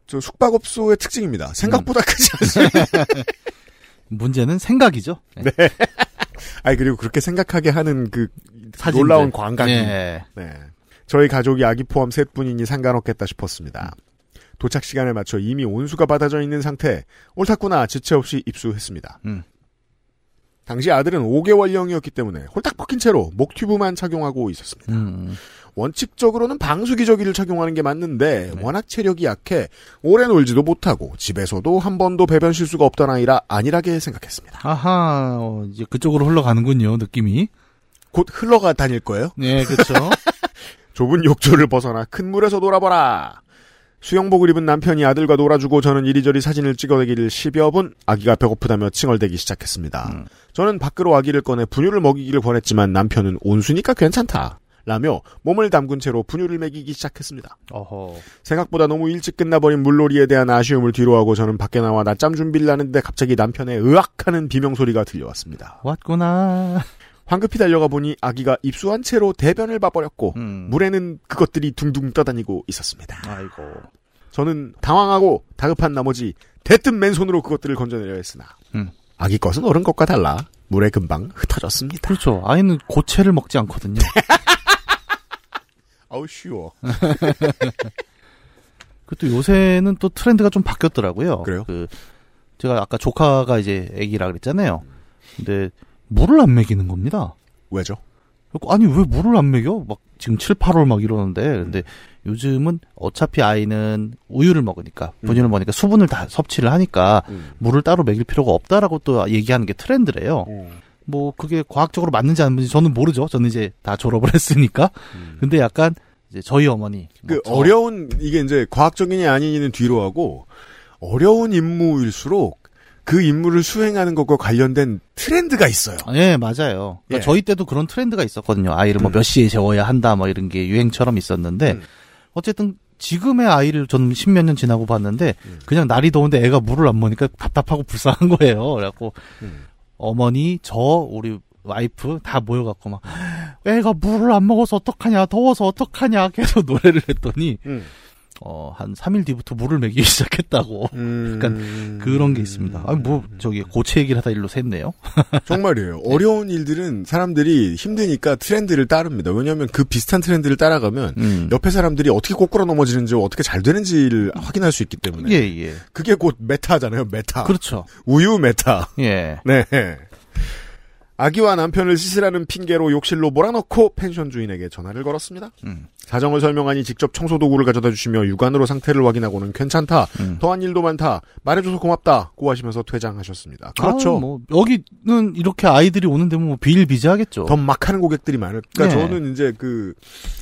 저 숙박업소의 특징입니다. 생각보다 음. 크지 않습니다. 문제는 생각이죠. 네. 아니 그리고 그렇게 생각하게 하는 그 사진들. 놀라운 광각이 예. 네. 저희 가족이 아기 포함 셋 분이니 상관없겠다 싶었습니다. 도착 시간을 맞춰 이미 온수가 받아져 있는 상태 옳다구나 지체 없이 입수했습니다. 음. 당시 아들은 5개월령이었기 때문에 홀딱 벗긴 채로 목 튜브만 착용하고 있었습니다. 음. 원칙적으로는 방수기저귀를 착용하는 게 맞는데 네. 워낙 체력이 약해 오래 놀지도 못하고 집에서도 한 번도 배변 실수가 없던 아이라 안일하게 생각했습니다. 아하, 어, 이제 그쪽으로 흘러가는군요, 느낌이. 곧 흘러가 다닐 거예요. 네, 그렇죠. 좁은 욕조를 벗어나 큰 물에서 놀아보라. 수영복을 입은 남편이 아들과 놀아주고 저는 이리저리 사진을 찍어내기를 10여 분 아기가 배고프다며 칭얼대기 시작했습니다. 음. 저는 밖으로 아기를 꺼내 분유를 먹이기를 권했지만 남편은 온수니까 괜찮다. 라며 몸을 담근 채로 분유를 먹이기 시작했습니다. 어허. 생각보다 너무 일찍 끝나버린 물놀이에 대한 아쉬움을 뒤로하고 저는 밖에 나와 낮잠 준비를 하는데 갑자기 남편의 으악하는 비명 소리가 들려왔습니다. 왔구나. 황급히 달려가 보니 아기가 입수한 채로 대변을 봐버렸고 음. 물에는 그것들이 둥둥 떠다니고 있었습니다. 아이고. 저는 당황하고 다급한 나머지 대뜸 맨손으로 그것들을 건져내려 했으나 음. 아기 것은 어른 것과 달라 물에 금방 흩어졌습니다. 그렇죠. 아이는 고체를 먹지 않거든요. 아우 쉬워. 그또 요새는 또 트렌드가 좀 바뀌었더라고요. 그래요? 그 제가 아까 조카가 이제 아기라 그랬잖아요. 근데 물을 안 먹이는 겁니다. 왜죠? 아니 왜 물을 안 먹여? 막 지금 7, 8월 막 이러는데 근데 요즘은 어차피 아이는 우유를 먹으니까 분유를 먹으니까 수분을 다 섭취를 하니까 음. 물을 따로 먹일 필요가 없다라고 또 얘기하는 게 트렌드래요. 뭐 그게 과학적으로 맞는지 안 맞는지 저는 모르죠. 저는 이제 다 졸업을 했으니까. 근데 약간 이제 저희 어머니 그뭐 저- 어려운 이게 이제 과학적이냐 아니냐는 뒤로 하고 어려운 임무일수록 그 임무를 수행하는 것과 관련된 트렌드가 있어요. 예, 맞아요. 그러니까 예. 저희 때도 그런 트렌드가 있었거든요. 아이를 뭐 음. 몇 시에 재워야 한다, 뭐 이런 게 유행처럼 있었는데, 음. 어쨌든 지금의 아이를 저는 십몇 년 지나고 봤는데, 음. 그냥 날이 더운데 애가 물을 안 먹으니까 답답하고 불쌍한 거예요. 그래갖고, 음. 어머니, 저, 우리 와이프 다 모여갖고 막, 애가 물을 안 먹어서 어떡하냐, 더워서 어떡하냐, 계속 노래를 했더니, 음. 어, 한 3일 뒤부터 물을 먹이기 시작했다고. 약간 그런 게 있습니다. 아니, 뭐, 저기, 고체 얘기를 하다 일로 샜네요. 정말이에요. 어려운 일들은 사람들이 힘드니까 트렌드를 따릅니다. 왜냐하면 그 비슷한 트렌드를 따라가면 음. 옆에 사람들이 어떻게 꼬꾸라 넘어지는지 어떻게 잘 되는지를 확인할 수 있기 때문에 예, 예. 그게 곧 meta잖아요. meta. 그렇죠. 우유 meta. 예. 네. 아기와 남편을 씻으라는 핑계로 욕실로 몰아넣고 펜션 주인에게 전화를 걸었습니다. 음. 사정을 설명하니 직접 청소 도구를 가져다 주시며 육안으로 상태를 확인하고는 괜찮다. 음. 더한 일도 많다. 말해줘서 고맙다고 하시면서 퇴장하셨습니다. 그렇죠. 아, 뭐 여기는 이렇게 아이들이 오는데 뭐 비일비재하겠죠. 더막 하는 고객들이 많을. 그러니까 네. 저는 이제 그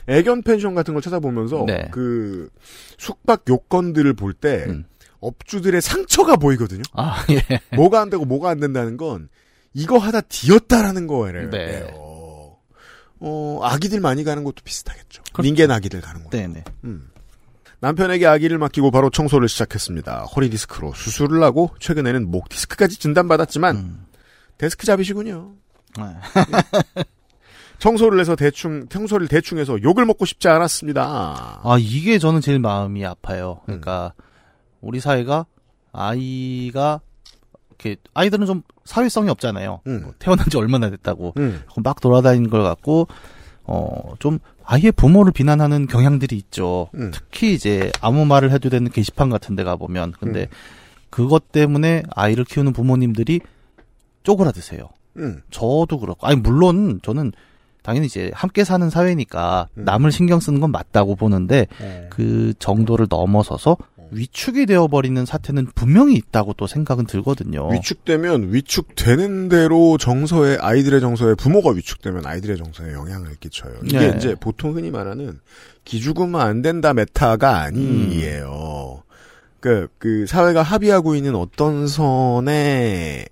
애견 펜션 같은 걸 찾아보면서 네. 그 숙박 요건들을 볼때 음. 업주들의 상처가 보이거든요. 아, 예. 뭐가 안 되고 뭐가 안 된다는 건 이거 하다 뒤었다라는 거예요. 네. 어, 아기들 많이 가는 것도 비슷하겠죠. 그렇죠. 닌겐 아기들 가는 거. 네네. 음. 남편에게 아기를 맡기고 바로 청소를 시작했습니다. 허리 디스크로 수술을 하고 최근에는 목 디스크까지 진단받았지만 음. 데스크 잡이시군요. 네. 청소를 해서 대충 청소를 대충 해서 욕을 먹고 싶지 않았습니다. 아, 이게 저는 제일 마음이 아파요. 그러니까, 우리 사회가, 아이가, 이렇게, 아이들은 좀 사회성이 없잖아요. 음. 뭐 태어난 지 얼마나 됐다고. 음. 막 돌아다니는 걸 갖고, 어, 좀, 아이의 부모를 비난하는 경향들이 있죠. 음. 특히 이제, 아무 말을 해도 되는 게시판 같은 데 가보면. 근데, 음. 그것 때문에 아이를 키우는 부모님들이 쪼그라드세요. 음. 저도 그렇고. 아니, 물론, 저는, 당연히 이제 함께 사는 사회니까 음. 남을 신경 쓰는 건 맞다고 보는데 어. 그 정도를 넘어서서 위축이 되어버리는 사태는 분명히 있다고 또 생각은 들거든요. 위축되면 위축되는 대로 정서에 아이들의 정서에 부모가 위축되면 아이들의 정서에 영향을 끼쳐요. 이게 네. 이제 보통 흔히 말하는 기죽으면 안 된다 meta가 아니에요. 그, 그 사회가 합의하고 있는 어떤 선에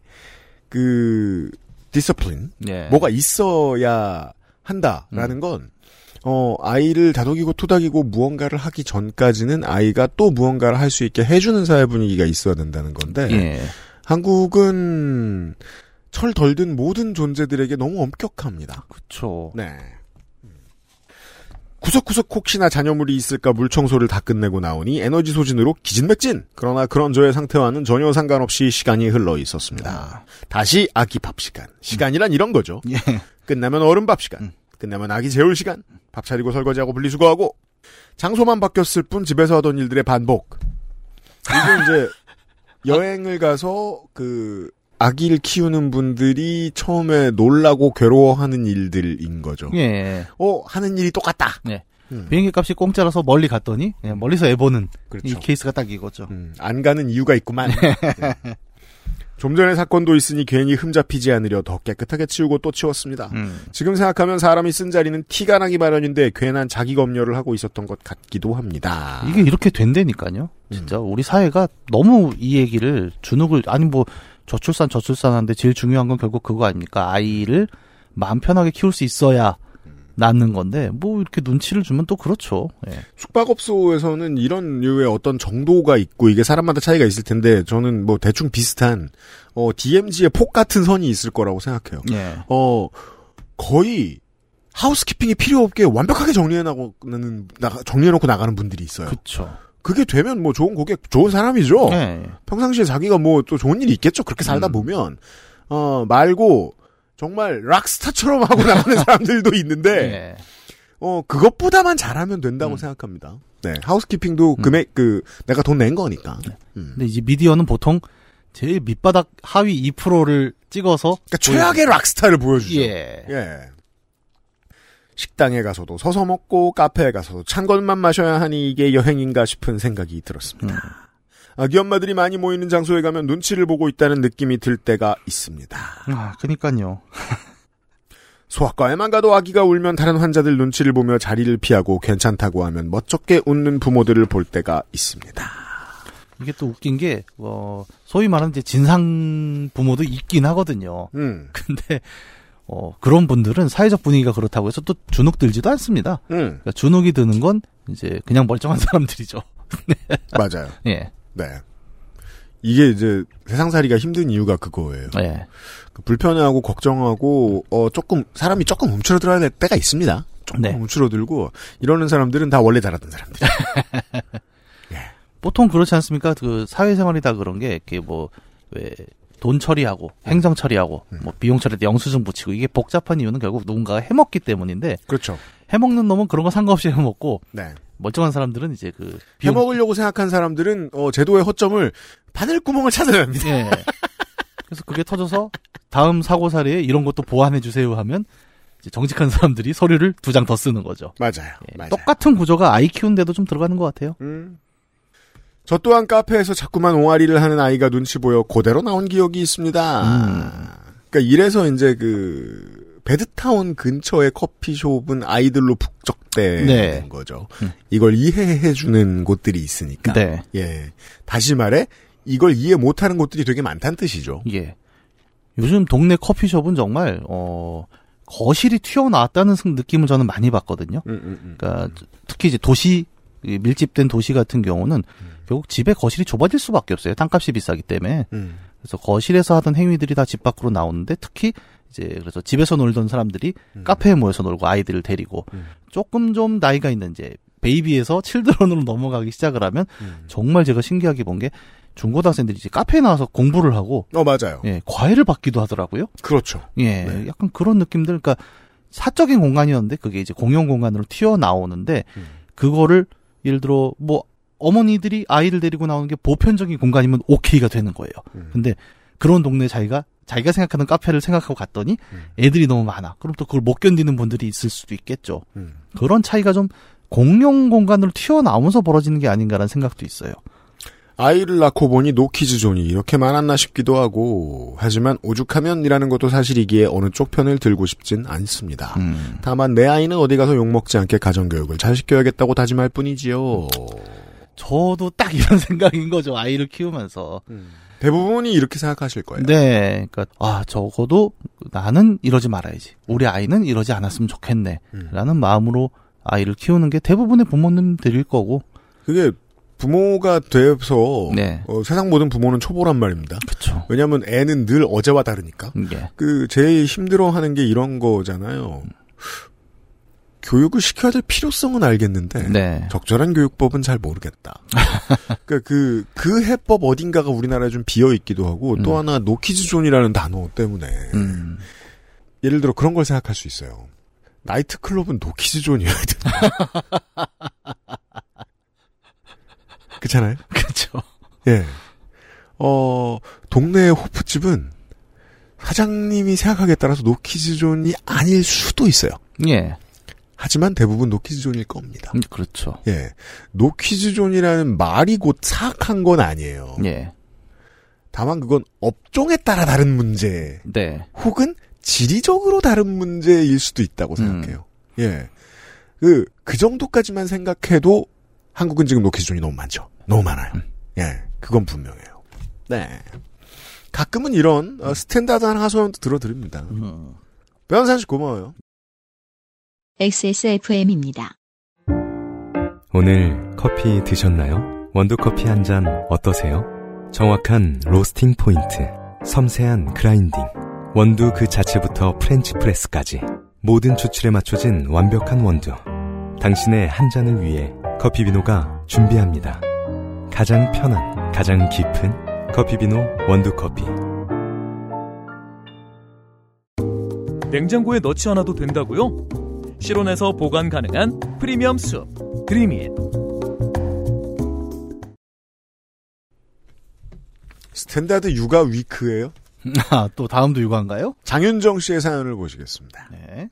그 discipline 예. 뭐가 있어야 한다라는 건 어, 아이를 다독이고 토닥이고 무언가를 하기 전까지는 아이가 또 무언가를 할 수 있게 해주는 사회 분위기가 있어야 된다는 건데, 예. 한국은 철 덜 든 모든 존재들에게 너무 엄격합니다. 그쵸. 네. 구석구석 혹시나 잔여물이 있을까 물청소를 다 끝내고 나오니 에너지 소진으로 기진맥진. 그러나 그런 저의 상태와는 전혀 상관없이 시간이 흘러 있었습니다. 다시 아기 밥 시간. 시간이란 이런 거죠. 예. 끝나면 어른 밥 시간. 음. 끝나면 아기 재울 시간. 밥 차리고 설거지하고 분리수거하고. 장소만 바뀌었을 뿐 집에서 하던 일들의 반복. 이게 이제 여행을 가서 그 아기를 키우는 분들이 처음에 놀라고 괴로워하는 일들인 거죠. 예. 어 하는 일이 똑같다. 네. 음. 비행기 값이 공짜라서 멀리 갔더니 예, 멀리서 애 보는 그렇죠. 이 케이스가 딱 이거죠. 음, 안 가는 이유가 있구만. 네. 좀 전에 사건도 있으니 괜히 흠잡히지 않으려 더 깨끗하게 치우고 또 치웠습니다. 음. 지금 생각하면 사람이 쓴 자리는 티가 나기 마련인데 괜한 자기 검열을 하고 있었던 것 같기도 합니다. 이게 이렇게 된다니까요. 진짜 우리 사회가 너무 이 얘기를 주눅을 아니 뭐 저출산 저출산 하는데 제일 중요한 건 결국 그거 아닙니까? 아이를 마음 편하게 키울 수 있어야 낳는 건데 뭐 이렇게 눈치를 주면 또 그렇죠. 예. 숙박업소에서는 이런 류의 어떤 정도가 있고 이게 사람마다 차이가 있을 텐데 저는 뭐 대충 비슷한 어 DMZ의 폭 같은 선이 있을 거라고 생각해요. 예. 어 거의 하우스키핑이 필요 없게 완벽하게 정리해 나가는 나가- 정리해 놓고 나가는 분들이 있어요. 그렇죠. 그게 되면 뭐 좋은 고객, 좋은 사람이죠. 예. 평상시에 자기가 뭐 또 좋은 일이 있겠죠. 그렇게 살다 음. 보면 어 말고 정말 락스타처럼 하고 나가는 사람들도 있는데 예. 어 그것보다만 잘하면 된다고 음. 생각합니다. 네 하우스키핑도 금액 그 내가 돈 낸 거니까. 음. 근데 이제 미디어는 보통 제일 밑바닥 하위 2%를 찍어서 그러니까 최악의 락스타를 보여주죠. 예. 예. 식당에 가서도 서서 먹고 카페에 가서도 찬 것만 마셔야 하니 이게 여행인가 싶은 생각이 들었습니다. 음. 아기 엄마들이 많이 모이는 장소에 가면 눈치를 보고 있다는 느낌이 들 때가 있습니다. 아, 그니까요. 소아과에만 가도 아기가 울면 다른 환자들 눈치를 보며 자리를 피하고 괜찮다고 하면 멋쩍게 웃는 부모들을 볼 때가 있습니다. 이게 또 웃긴 게, 어, 소위 말하는 이제 진상 부모도 있긴 하거든요. 음, 근데, 어, 그런 분들은 사회적 분위기가 그렇다고 해서 또 주눅 들지도 않습니다. 음, 그러니까 주눅이 드는 건 이제 그냥 멀쩡한 사람들이죠. 맞아요. 예. 네. 이게 이제 세상살이가 힘든 이유가 그거예요. 예. 그 불편해하고 걱정하고 어 조금 사람이 조금 움츠러들어야 될 때가 있습니다. 조금 네. 움츠러들고 이러는 사람들은 다 원래 잘하던 사람들. 보통 그렇지 않습니까? 그 사회생활이 다 그런 게, 이렇게 뭐, 왜, 돈 처리하고, 행정 처리하고, 음. 뭐, 비용 처리 때 영수증 붙이고, 이게 복잡한 이유는 결국 누군가가 해먹기 때문인데, 그렇죠. 해먹는 놈은 그런 거 상관없이 해먹고, 네. 멀쩡한 사람들은 이제 그, 비용- 해먹으려고 생각한 사람들은 어 제도의 허점을 바늘 구멍을 찾아냅니다. 예. 그래서 그게 터져서, 다음 사고 사례에 이런 것도 보완해 주세요 하면, 이제 정직한 사람들이 서류를 두 장 더 쓰는 거죠. 맞아요. 예. 맞아요. 똑같은 구조가 아이 키우는데도 좀 들어가는 것 같아요. 음. 저 또한 카페에서 자꾸만 옹알이를 하는 아이가 눈치 보여 그대로 나온 기억이 있습니다. 음. 그러니까 이래서 이제 그 베드타운 근처의 커피숍은 아이들로 때인 네. 거죠. 음. 이걸 이해해주는 곳들이 있으니까. 네. 예. 다시 말해 이걸 이해 못하는 곳들이 되게 많다는 뜻이죠. 예. 요즘 동네 커피숍은 정말 어 거실이 튀어나왔다는 승- 느낌을 저는 많이 받거든요. 음, 음, 음. 그러니까 특히 이제 도시 이 밀집된 도시 같은 경우는 결국 집에 거실이 좁아질 수밖에 없어요. 땅값이 비싸기 때문에. 음. 그래서 거실에서 하던 행위들이 다 집 밖으로 나오는데 특히 이제 그래서 집에서 놀던 사람들이 카페에 모여서 놀고 아이들을 데리고 음. 조금 좀 나이가 있는 이제 베이비에서 칠드런으로 넘어가기 시작을 하면 음. 정말 제가 신기하게 본 게 중고등학생들이 이제 카페에 나와서 공부를 하고 어 맞아요. 예, 과외를 받기도 하더라고요. 그렇죠. 예, 네. 약간 그런 느낌들, 그러니까 사적인 공간이었는데 그게 이제 공용 공간으로 튀어 나오는데 음. 그거를 예를 들어 뭐 어머니들이 아이를 데리고 나오는 게 보편적인 공간이면 오케이가 되는 거예요. 음. 근데 그런 동네 자기가 자기가 생각하는 카페를 생각하고 갔더니 음. 애들이 너무 많아. 그럼 또 그걸 못 견디는 분들이 있을 수도 있겠죠. 음. 그런 차이가 좀 공용 공간으로 튀어나오면서 벌어지는 게 아닌가라는 생각도 있어요. 아이를 낳고 보니 노키즈 존이 이렇게 많았나 싶기도 하고 하지만 오죽하면이라는 것도 사실이기에 어느 쪽 편을 들고 싶진 않습니다. 음. 다만 내 아이는 어디 가서 욕먹지 않게 가정교육을 잘 시켜야겠다고 다짐할 뿐이지요. 저도 딱 이런 생각인 거죠. 아이를 키우면서. 대부분이 이렇게 생각하실 거예요. 네, 그러니까 아 적어도 나는 이러지 말아야지. 우리 아이는 이러지 않았으면 좋겠네. 음. 라는 마음으로 아이를 키우는 게 대부분의 부모님들일 거고. 그게 부모가 돼서 네. 어, 세상 모든 부모는 초보란 말입니다. 그렇죠. 왜냐하면 애는 늘 어제와 다르니까. 예. 그 제일 힘들어하는 게 이런 거잖아요. 교육을 시켜야 될 필요성은 알겠는데 네. 적절한 교육법은 잘 모르겠다. 그러니까 그, 그 해법 어딘가가 우리나라에 좀 비어 있기도 하고 또 음. 하나 노키즈존이라는 단어 때문에 음. 예를 들어 그런 걸 생각할 수 있어요. 나이트클럽은 노키즈존이어야 된다. 그렇잖아요? 그렇죠. 예. 어, 동네의 호프집은 사장님이 생각하기에 따라서 노키즈존이 아닐 수도 있어요. 예. 하지만 대부분 노키즈존일 겁니다. 음, 그렇죠. 예. 노키즈존이라는 말이 곧 사악한 건 아니에요. 예. 다만 그건 업종에 따라 다른 문제, 네. 혹은 지리적으로 다른 문제일 수도 있다고 생각해요. 예. 그, 그 정도까지만 생각해도 한국은 지금 노키즈존이 너무 많죠. 너무 많아요. 예. 그건 분명해요. 네. 가끔은 이런 어, 스탠다드한 하소연도 들어드립니다. 음. 변호사 씨 고마워요. XSFM입니다. 오늘 커피 드셨나요? 원두커피 한 잔 어떠세요? 정확한 roasting point, 섬세한 grinding, 원두 그 자체부터 French press까지 모든 추출에 맞춰진 완벽한 원두. 당신의 한 잔을 위해 커피비노가 준비합니다. 가장 편한, 가장 깊은 커피비노 원두커피. 냉장고에 넣지 않아도 된다고요? 실온에서 보관 가능한 프리미엄 숲 드림잇 standard 육아 week예요. 아, 또 다음도 육아인가요? 장윤정 씨의 사연을 보시겠습니다. 네.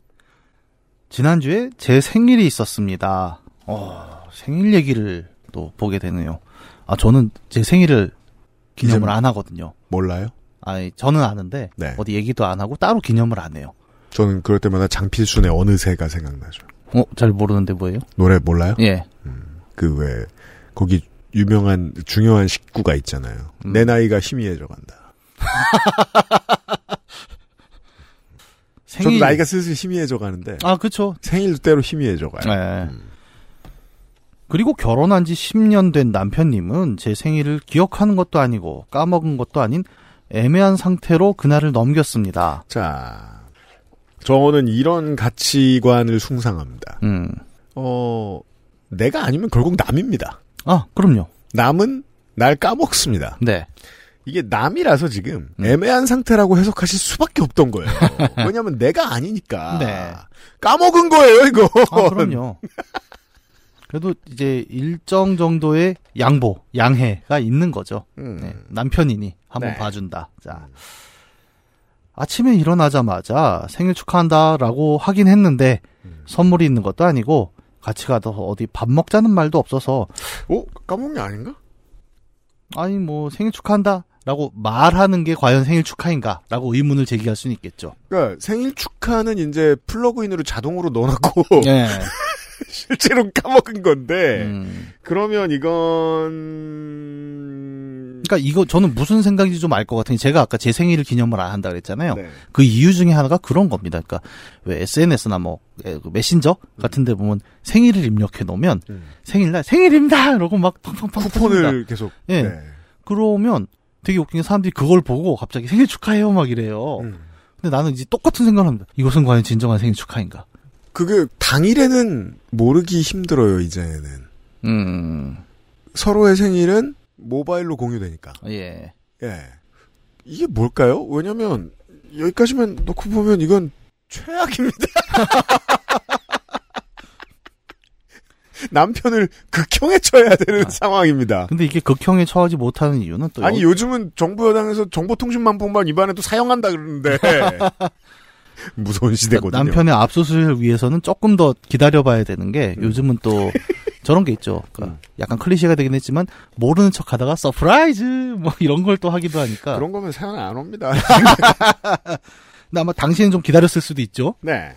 지난주에 제 생일이 있었습니다. 어, 생일 얘기를 또 보게 되네요. 아, 저는 제 생일을 기념을 안 하거든요. 몰라요? 아니, 저는 아는데, 네. 어디 얘기도 안 하고 따로 기념을 안 해요. 저는 그럴 때마다 장필순의 어느새가 생각나죠. 어, 잘 모르는데 뭐예요? 노래 몰라요? 예. 그왜 거기 유명한 중요한 식구가 있잖아요. 음. 내 나이가 희미해져 간다. 저도 생일. 나이가 슬슬 희미해져 가는데 아, 그쵸. 생일도 때로 희미해져 가요. 네. 그리고 결혼한 지 10년 된 남편님은 제 생일을 기억하는 것도 아니고 까먹은 것도 아닌 애매한 상태로 그날을 넘겼습니다. 자, 저는 이런 가치관을 숭상합니다. 음. 어, 내가 아니면 결국 남입니다. 아, 그럼요. 남은 날 까먹습니다. 네. 이게 남이라서 지금 음. 애매한 상태라고 해석하실 수밖에 없던 거예요. 왜냐하면 내가 아니니까 네. 까먹은 거예요 이거. 아, 그럼요. 그래도 이제 일정 정도의 양보, 양해가 있는 거죠. 음. 네, 남편이니 한번 네. 봐준다. 자. 아침에 일어나자마자 생일 축하한다 라고 하긴 했는데 음. 선물이 있는 것도 아니고 같이 가서 어디 밥 먹자는 말도 없어서 어 까먹은 게 아닌가? 아니 뭐 생일 축하한다 라고 말하는 게 과연 생일 축하인가 라고 의문을 제기할 수는 있겠죠. 그러니까 생일 축하는 이제 플러그인으로 자동으로 넣어놨고 네. 실제로 까먹은 건데 음. 그러면 이건 그러니까 이거 저는 무슨 생각인지 좀 알 것 같은 게 제가 아까 제 생일을 기념을 안 한다 그랬잖아요. 네. 그 이유 중에 하나가 그런 겁니다. 그러니까 왜 SNS나 뭐 에, 그 메신저 같은 데 보면 생일을 입력해 놓으면 음. 생일날 생일입니다. 이러고 막 팡팡팡 터집니다. 쿠폰을 계속 예. 네. 그러면 되게 웃긴 게 사람들이 그걸 보고 갑자기 생일 축하해요 막 이래요. 음. 근데 나는 이제 똑같은 생각을 합니다. 이것은 과연 진정한 생일 축하인가? 그게 당일에는 모르기 힘들어요 이제는 음, 서로의 생일은 모바일로 공유되니까 예. 예 이게 뭘까요? 왜냐면 여기까지만 놓고 보면 이건 최악입니다. 남편을 극형에 쳐야 되는 아. 상황입니다. 근데 이게 극형에 처하지 못하는 이유는 또 아니 여- 요즘은 정부 여당에서 정보통신망법만 입안에도 사용한다 그러는데 무서운 시대거든요. 남편의 압수수색을 위해서는 조금 더 기다려봐야 되는 게 음. 요즘은 또 저런 게 있죠. 그러니까 약간 클리셰가 되긴 했지만 모르는 척 하다가 surprise 뭐 이런 걸 또 하기도 하니까. 그런 거면 사연 안 옵니다. 근데 아마 당시에는 좀 기다렸을 수도 있죠. 네.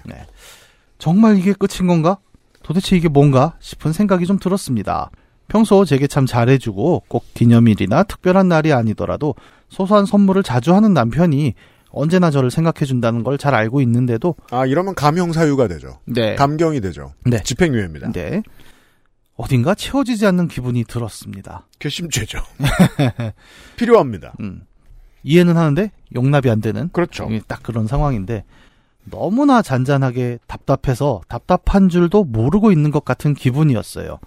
정말 이게 끝인 건가? 도대체 이게 뭔가 싶은 생각이 좀 들었습니다. 평소 제게 참 잘해주고 꼭 기념일이나 특별한 날이 아니더라도 소소한 선물을 자주 하는 남편이 언제나 저를 생각해준다는 걸 잘 알고 있는데도 아 이러면 감형 사유가 되죠. 네. 감경이 되죠. 네. 집행유예입니다. 네. 어딘가 채워지지 않는 기분이 들었습니다. 괘씸죄죠. 필요합니다. 음. 이해는 하는데 용납이 안 되는 그렇죠. 딱 그런 상황인데 너무나 잔잔하게 답답해서 답답한 줄도 모르고 있는 것 같은 기분이었어요.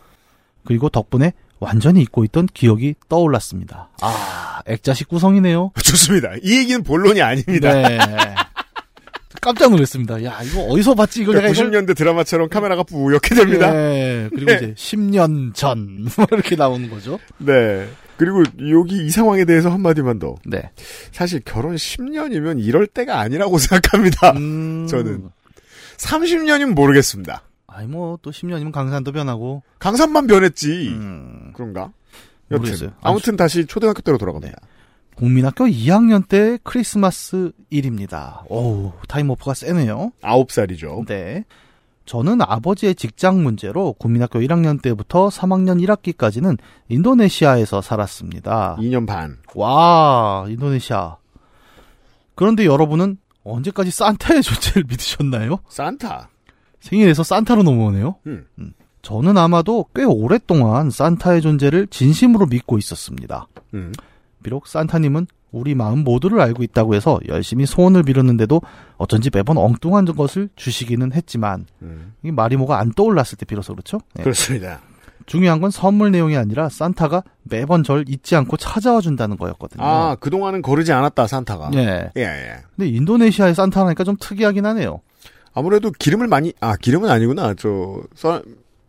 그리고 덕분에 완전히 잊고 있던 기억이 떠올랐습니다. 아, 액자식 구성이네요. 좋습니다. 이 얘기는 본론이 아닙니다. 네. 깜짝 놀랐습니다. 야, 이거 어디서 봤지? 이걸 내가 이걸 90년대 드라마처럼 카메라가 뿌옇게 됩니다. 네. 그리고 네. 이제 10년 전 뭐 이렇게 나오는 거죠. 네. 그리고 여기 이 상황에 대해서 한마디만 더. 네. 사실 결혼 10년이면 이럴 때가 아니라고 생각합니다. 음... 저는. 30년이면 모르겠습니다. 아니 뭐 또 10년이면 강산도 변하고 강산만 변했지. 음, 그런가? 모르겠어요. 여튼 아무튼 다시 초등학교 때로 돌아갑니다. 국민학교 2학년 때 크리스마스 일입니다. 오우 타임오프가 세네요. 아홉 살이죠. 네. 저는 아버지의 직장 문제로 국민학교 1학년 때부터 3학년 1학기까지는 인도네시아에서 살았습니다. 2년 반. 와, 인도네시아. 그런데 여러분은 언제까지 산타의 존재를 믿으셨나요? 산타. 생일에서 산타로 넘어오네요. 음. 저는 아마도 꽤 오랫동안 산타의 존재를 진심으로 믿고 있었습니다. 음. 비록 산타님은 우리 마음 모두를 알고 있다고 해서 열심히 소원을 빌었는데도 어쩐지 매번 엉뚱한 것을 주시기는 했지만 음. 이 마리모가 안 떠올랐을 때 비로소 그렇죠. 네. 그렇습니다. 중요한 건 선물 내용이 아니라 산타가 매번 절 잊지 않고 찾아와 준다는 거였거든요. 아, 그동안은 거르지 않았다, 산타가. 네. 예, 예. 근데 인도네시아의 산타라니까 좀 특이하긴 하네요. 아무래도 기름을 많이, 아, 기름은 아니구나. 저, 써,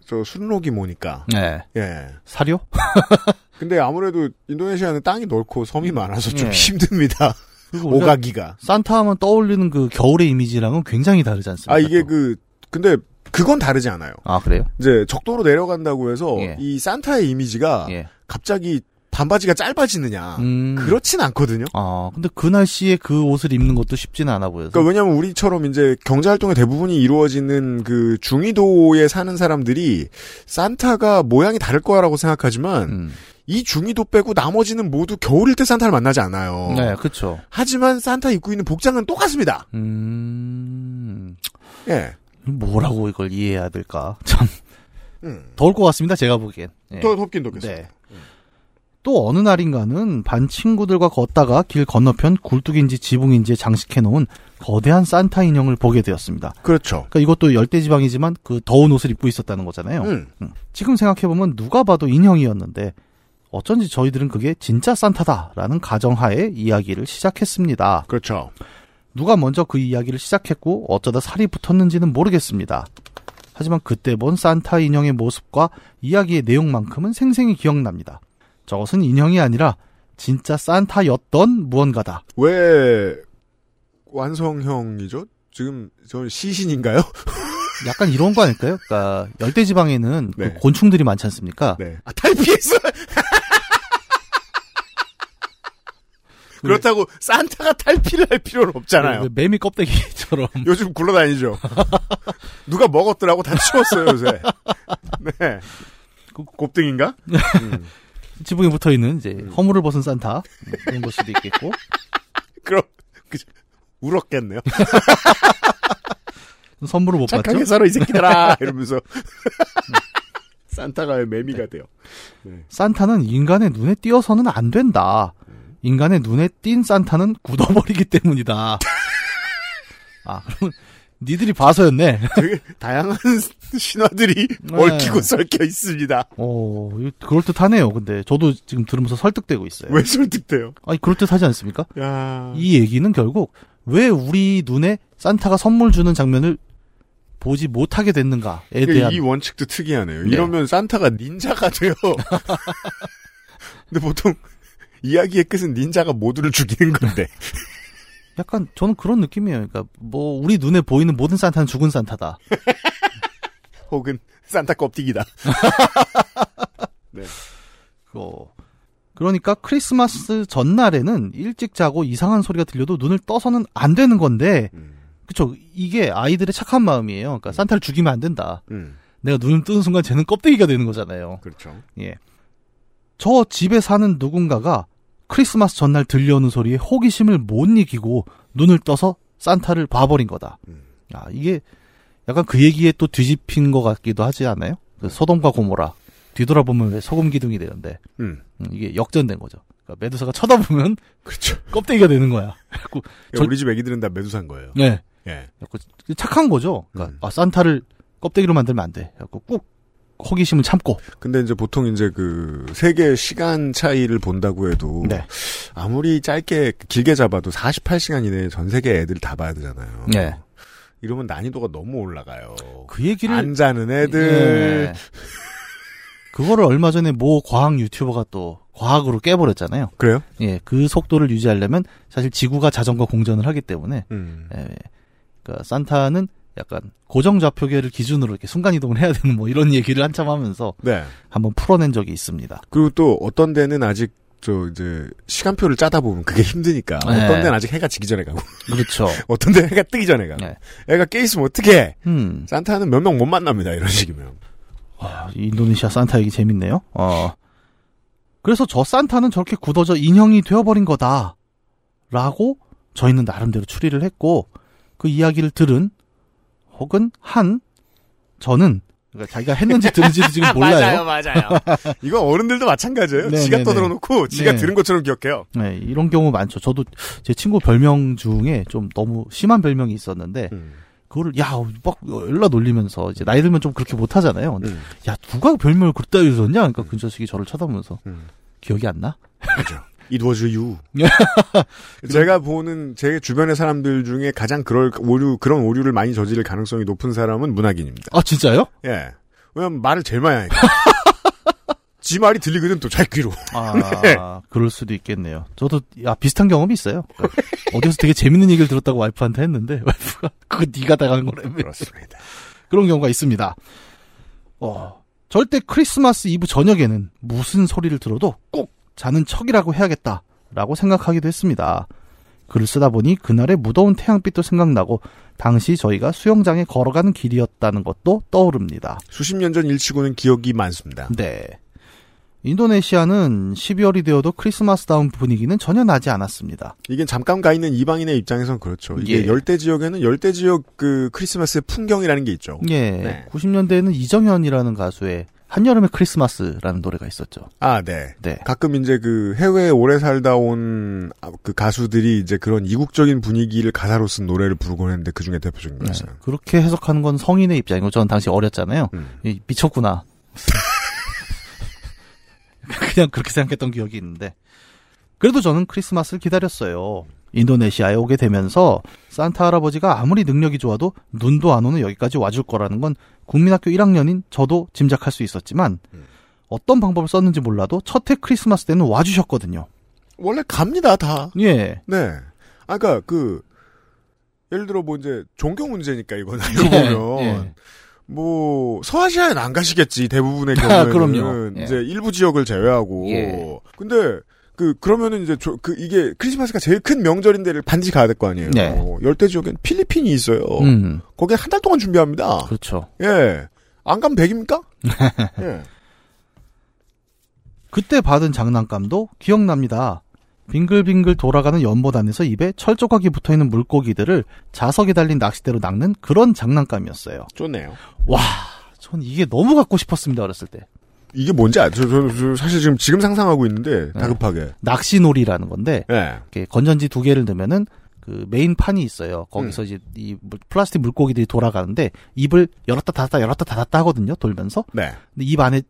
저, 순록이 뭐니까. 네. 예. 사료? 근데 아무래도 인도네시아는 땅이 넓고 섬이 많아서 좀 예. 힘듭니다. 오가기가. 산타 하면 떠올리는 그 겨울의 이미지랑은 굉장히 다르지 않습니까? 아, 이게 또? 그, 근데 그건 다르지 않아요. 아, 그래요? 이제 적도로 내려간다고 해서 예. 이 산타의 이미지가 예. 갑자기 반바지가 짧아지느냐. 음. 그렇진 않거든요. 아, 근데 그 날씨에 그 옷을 입는 것도 쉽지는 않아 보여서. 그러니까 왜냐면 우리처럼 이제 경제 활동의 대부분이 이루어지는 그 중위도에 사는 사람들이 산타가 모양이 다를 거라고 생각하지만 음. 이 중위도 빼고 나머지는 모두 겨울일 때 산타를 만나지 않아요. 네, 그쵸. 하지만 산타 입고 있는 복장은 똑같습니다. 음, 예. 뭐라고 이걸 이해해야 될까? 참, 음. 더울 것 같습니다, 제가 보기엔. 예. 더 덥긴 덥겠어요. 네. 또 어느 날인가는 반 친구들과 걷다가 길 건너편 굴뚝인지 지붕인지 장식해놓은 거대한 산타 인형을 보게 되었습니다. 그렇죠. 그러니까 이것도 열대지방이지만 그 더운 옷을 입고 있었다는 거잖아요. 음. 음. 지금 생각해보면 누가 봐도 인형이었는데 어쩐지 저희들은 그게 진짜 산타다라는 가정하에 이야기를 시작했습니다. 그렇죠. 누가 먼저 그 이야기를 시작했고 어쩌다 살이 붙었는지는 모르겠습니다. 하지만 그때 본 산타 인형의 모습과 이야기의 내용만큼은 생생히 기억납니다. 저것은 인형이 아니라 진짜 산타였던 무언가다. 왜 완성형이죠? 지금 저 시신인가요? 약간 이런 거 아닐까요? 그러니까 열대 지방에는 그 네. 곤충들이 많지 않습니까? 네. 아, 탈피했어. 그렇다고 산타가 탈피를 할 필요는 없잖아요. 그 매미 껍데기처럼. 요즘 굴러다니죠. 누가 먹었더라고 다 치웠어요 요새. 네. 곱등인가? 음. 지붕에 붙어 있는 이제 음. 허물을 벗은 산타 뭐 그런 걸 수도 있겠고. 그럼 그, 울었겠네요. 선물을 못 받죠. 착하게 살아 이 새끼들아 이러면서 산타가 왜 매미가 돼요. 산타는 인간의 눈에 띄어서는 안 된다. 인간의 눈에 띈 산타는 굳어버리기 때문이다. 아, 그러면 니들이 봐서였네. 되게 다양한 신화들이 네. 얽히고 썰혀 있습니다. 어, 그럴듯하네요. 근데 저도 지금 들으면서 설득되고 있어요. 왜 설득돼요? 아니, 그럴듯하지 않습니까? 야, 이 얘기는 결국 왜 우리 눈에 산타가 선물 주는 장면을 보지 못하게 됐는가에 이게 대한 이 원칙도 특이하네요. 네. 이러면 산타가 닌자가 돼요. 근데 보통 이야기의 끝은 닌자가 모두를 죽이는 건데. 약간 저는 그런 느낌이에요. 그러니까 뭐 우리 눈에 보이는 모든 산타는 죽은 산타다. 혹은 산타 껍데기다. 네. 어, 그러니까 크리스마스 전날에는 일찍 자고 이상한 소리가 들려도 눈을 떠서는 안 되는 건데, 음, 그쵸. 이게 아이들의 착한 마음이에요. 그러니까 산타를 죽이면 안 된다. 음, 내가 눈을 뜨는 순간 쟤는 껍데기가 되는 거잖아요. 그렇죠. 예. 저 집에 사는 누군가가 크리스마스 전날 들려오는 소리에 호기심을 못 이기고 눈을 떠서 산타를 봐버린 거다. 음. 아, 이게 약간 그 얘기에 또 뒤집힌 것 같기도 하지 않아요? 그 소돔과 고모라. 뒤돌아보면 왜 소금 기둥이 되는데, 음, 음, 이게 역전된 거죠. 그러니까 메두사가 쳐다보면 그렇죠. 껍데기가 되는 거야. 그래갖고, 저- 우리 집 애기들은 다 매두산 거예요. 네. 예. 착한 거죠. 그러니까, 음. 아, 산타를 껍데기로 만들면 안 돼. 그래갖고 꾹 호기심을 참고. 근데 이제 보통 이제 그 세계 시간 차이를 본다고 해도 네. 아무리 짧게 길게 잡아도 48시간 이내에 전 세계 애들 다 봐야 되잖아요. 네. 이러면 난이도가 너무 올라가요. 그 얘기를 안 자는 애들. 예. 그거를 얼마 전에 모 과학 유튜버가 또 과학으로 깨버렸잖아요. 그래요? 예, 그 속도를 유지하려면 사실 지구가 자전거 공전을 하기 때문에 음. 예, 그러니까 산타는 약간 고정 좌표계를 기준으로 이렇게 순간 이동을 해야 되는 뭐 이런 얘기를 한참 하면서 네. 한번 풀어낸 적이 있습니다. 그리고 또 어떤 데는 아직 저 이제 시간표를 짜다 보면 그게 힘드니까 네. 어떤 데는 아직 해가 지기 전에 가고 그렇죠. 어떤 데는 해가 뜨기 전에 가고 네. 애가 깨 있으면 어떻게 음, 산타는 몇 명 못 만납니다 이런 식이면 아, 이 인도네시아 산타 얘기 재밌네요. 어. 그래서 저 산타는 저렇게 굳어져 인형이 되어버린 거다. 라고 저희는 나름대로 추리를 했고, 그 이야기를 들은, 혹은 한, 저는, 그러니까 자기가 했는지 들은지도 지금 몰라요. 맞아요 이거 어른들도 마찬가지예요 네, 지가 네, 떠들어놓고 지가 네. 들은 것처럼 기억해요 네, 이런 경우 많죠. 저도 제 친구 별명 중에 좀 너무 심한 별명이 있었는데, 음. 그거를, 야, 막 열라 놀리면서, 이제 나이 들면 좀 그렇게 못 하잖아요. 근데 음. 야, 누가 별명을 그따 해줬냐? 그러니까 그 자식이 저를 쳐다보면서, 음. 기억이 안 나? 그죠 It was you. 제가 보는 제 주변의 사람들 중에 가장 그럴 오류 그런 오류를 많이 저지를 가능성이 높은 사람은 문학인입니다. 아, 진짜요? 예. 왜냐면 말을 제일 많이 하니까. 지 말이 들리거든 또 잘 귀로. 아, 네. 그럴 수도 있겠네요. 저도 야 비슷한 경험이 있어요. 그러니까 어디서 되게 재밌는 얘기를 들었다고 와이프한테 했는데 와이프가 그거 네가 당한 거라며 그렇습니다. 그런 경우가 있습니다. 어, 절대 크리스마스 이브 저녁에는 무슨 소리를 들어도 꼭 자는 척이라고 해야겠다라고 생각하기도 했습니다. 글을 쓰다 보니 그날의 무더운 태양빛도 생각나고 당시 저희가 수영장에 걸어가는 길이었다는 것도 떠오릅니다. 수십 년 전 일치고는 기억이 많습니다. 네. 인도네시아는 12월이 되어도 크리스마스다운 분위기는 전혀 나지 않았습니다. 이게 잠깐 가 있는 이방인의 입장에선 그렇죠. 이게 예. 열대 지역에는 열대 지역 그 크리스마스의 풍경이라는 게 있죠. 예. 네. 90년대에는 이정현이라는 가수의 한여름의 크리스마스라는 노래가 있었죠. 아, 네. 네. 가끔 이제 그 해외에 오래 살다 온 그 가수들이 이제 그런 이국적인 분위기를 가사로 쓴 노래를 부르곤 했는데 그 중에 대표적인 네. 거였어요. 그렇게 해석하는 건 성인의 입장이고 저는 당시 어렸잖아요. 음. 이, 미쳤구나. 그냥 그렇게 생각했던 기억이 있는데 그래도 저는 크리스마스를 기다렸어요. 인도네시아에 오게 되면서 산타 할아버지가 아무리 능력이 좋아도 눈도 안 오는 여기까지 와줄 거라는 건 국민학교 1학년인 저도 짐작할 수 있었지만 음. 어떤 방법을 썼는지 몰라도 첫 해 크리스마스 때는 와주셨거든요. 원래 갑니다, 다. 예. 네. 아까 그 예를 들어 뭐 이제 종교 문제니까 이건 알고 예, 보면 예. 뭐 서아시아엔 안 가시겠지 대부분의 아, 경우에는 그럼요. 예. 이제 일부 지역을 제외하고 예. 근데 그 그러면은 이제 저, 그 이게 크리스마스가 제일 큰 명절인데를 반드시 가야 될 거 아니에요. 네. 어, 열대 지역엔 필리핀이 있어요. 음, 거기에 한 달 동안 준비합니다. 그렇죠. 예. 안 가면 100입니까? 예. 그때 받은 장난감도 기억납니다. 빙글빙글 돌아가는 연못 안에서 입에 철조각이 붙어있는 물고기들을 자석에 달린 낚싯대로 낚는 그런 장난감이었어요. 좋네요. 와, 전 이게 너무 갖고 싶었습니다, 어렸을 때. 이게 뭔지 알, 저, 저, 저 사실 지금, 지금 상상하고 있는데, 다급하게. 낚시놀이라는 건데, 예. 이렇게 건전지 두 개를 넣으면은 그 메인 판이 있어요. 거기서 이제 이 물- 플라스틱 물고기들이 돌아가는데 입을 열었다 닫았다 열었다 닫았다 하거든요. 돌면서. 네. 근데 입 안에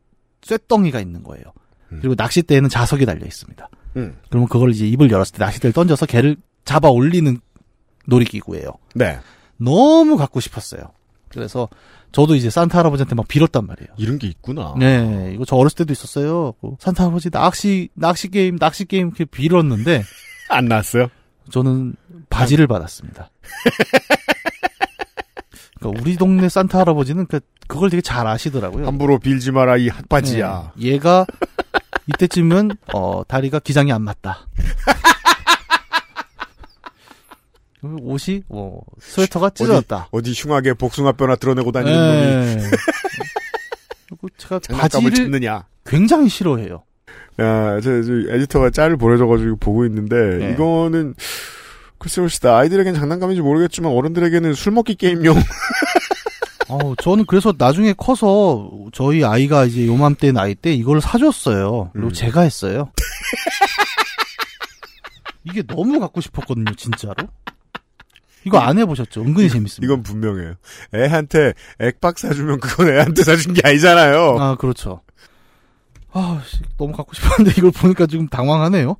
쇳덩이가 있는 거예요. 음. 그리고 낚싯대에는 자석이 달려 있습니다. 음. 그러면 그걸 이제 입을 열었을 때 낚싯대를 던져서 개를 잡아 올리는 놀이기구예요. 네. 너무 갖고 싶었어요. 그래서 저도 이제 산타 할아버지한테 막 빌었단 말이에요. 이런 게 있구나. 네, 이거 저 어렸을 때도 있었어요. 그 산타 할아버지 낚시 낚시 게임 낚시 게임 이렇게 빌었는데 안 나왔어요? 저는 바지를 받았습니다. 그러니까 우리 동네 산타 할아버지는 그 그걸 되게 잘 아시더라고요. 함부로 빌지 마라, 이 핫바지야. 네, 얘가 이때쯤은 어 다리가 기장이 안 맞다. 옷이 어 스웨터가 찢어졌다. 어디 흉하게 복숭아뼈나 드러내고 다니는 놈이 네. 그리고 제가 바지를 찾느냐. 굉장히 싫어해요. 야, 저, 저, 에디터가 짤을 보내줘가지고 보고 있는데, 네. 이거는, 글쎄 봅시다. 아이들에겐 장난감인지 모르겠지만, 어른들에게는 술 먹기 게임용. 어, 저는 그래서 나중에 커서 저희 아이가 이제 요맘때 나이 때 이걸 사줬어요. 그리고 음. 제가 했어요. 이게 너무 갖고 싶었거든요, 진짜로. 이거 안 해보셨죠? 은근히 재밌습니다. 이건 분명해요. 애한테 액박 사주면 그건 애한테 사준 게 아니잖아요. 아, 그렇죠. 아, 씨, 너무 갖고 싶었는데 이걸 보니까 지금 당황하네요.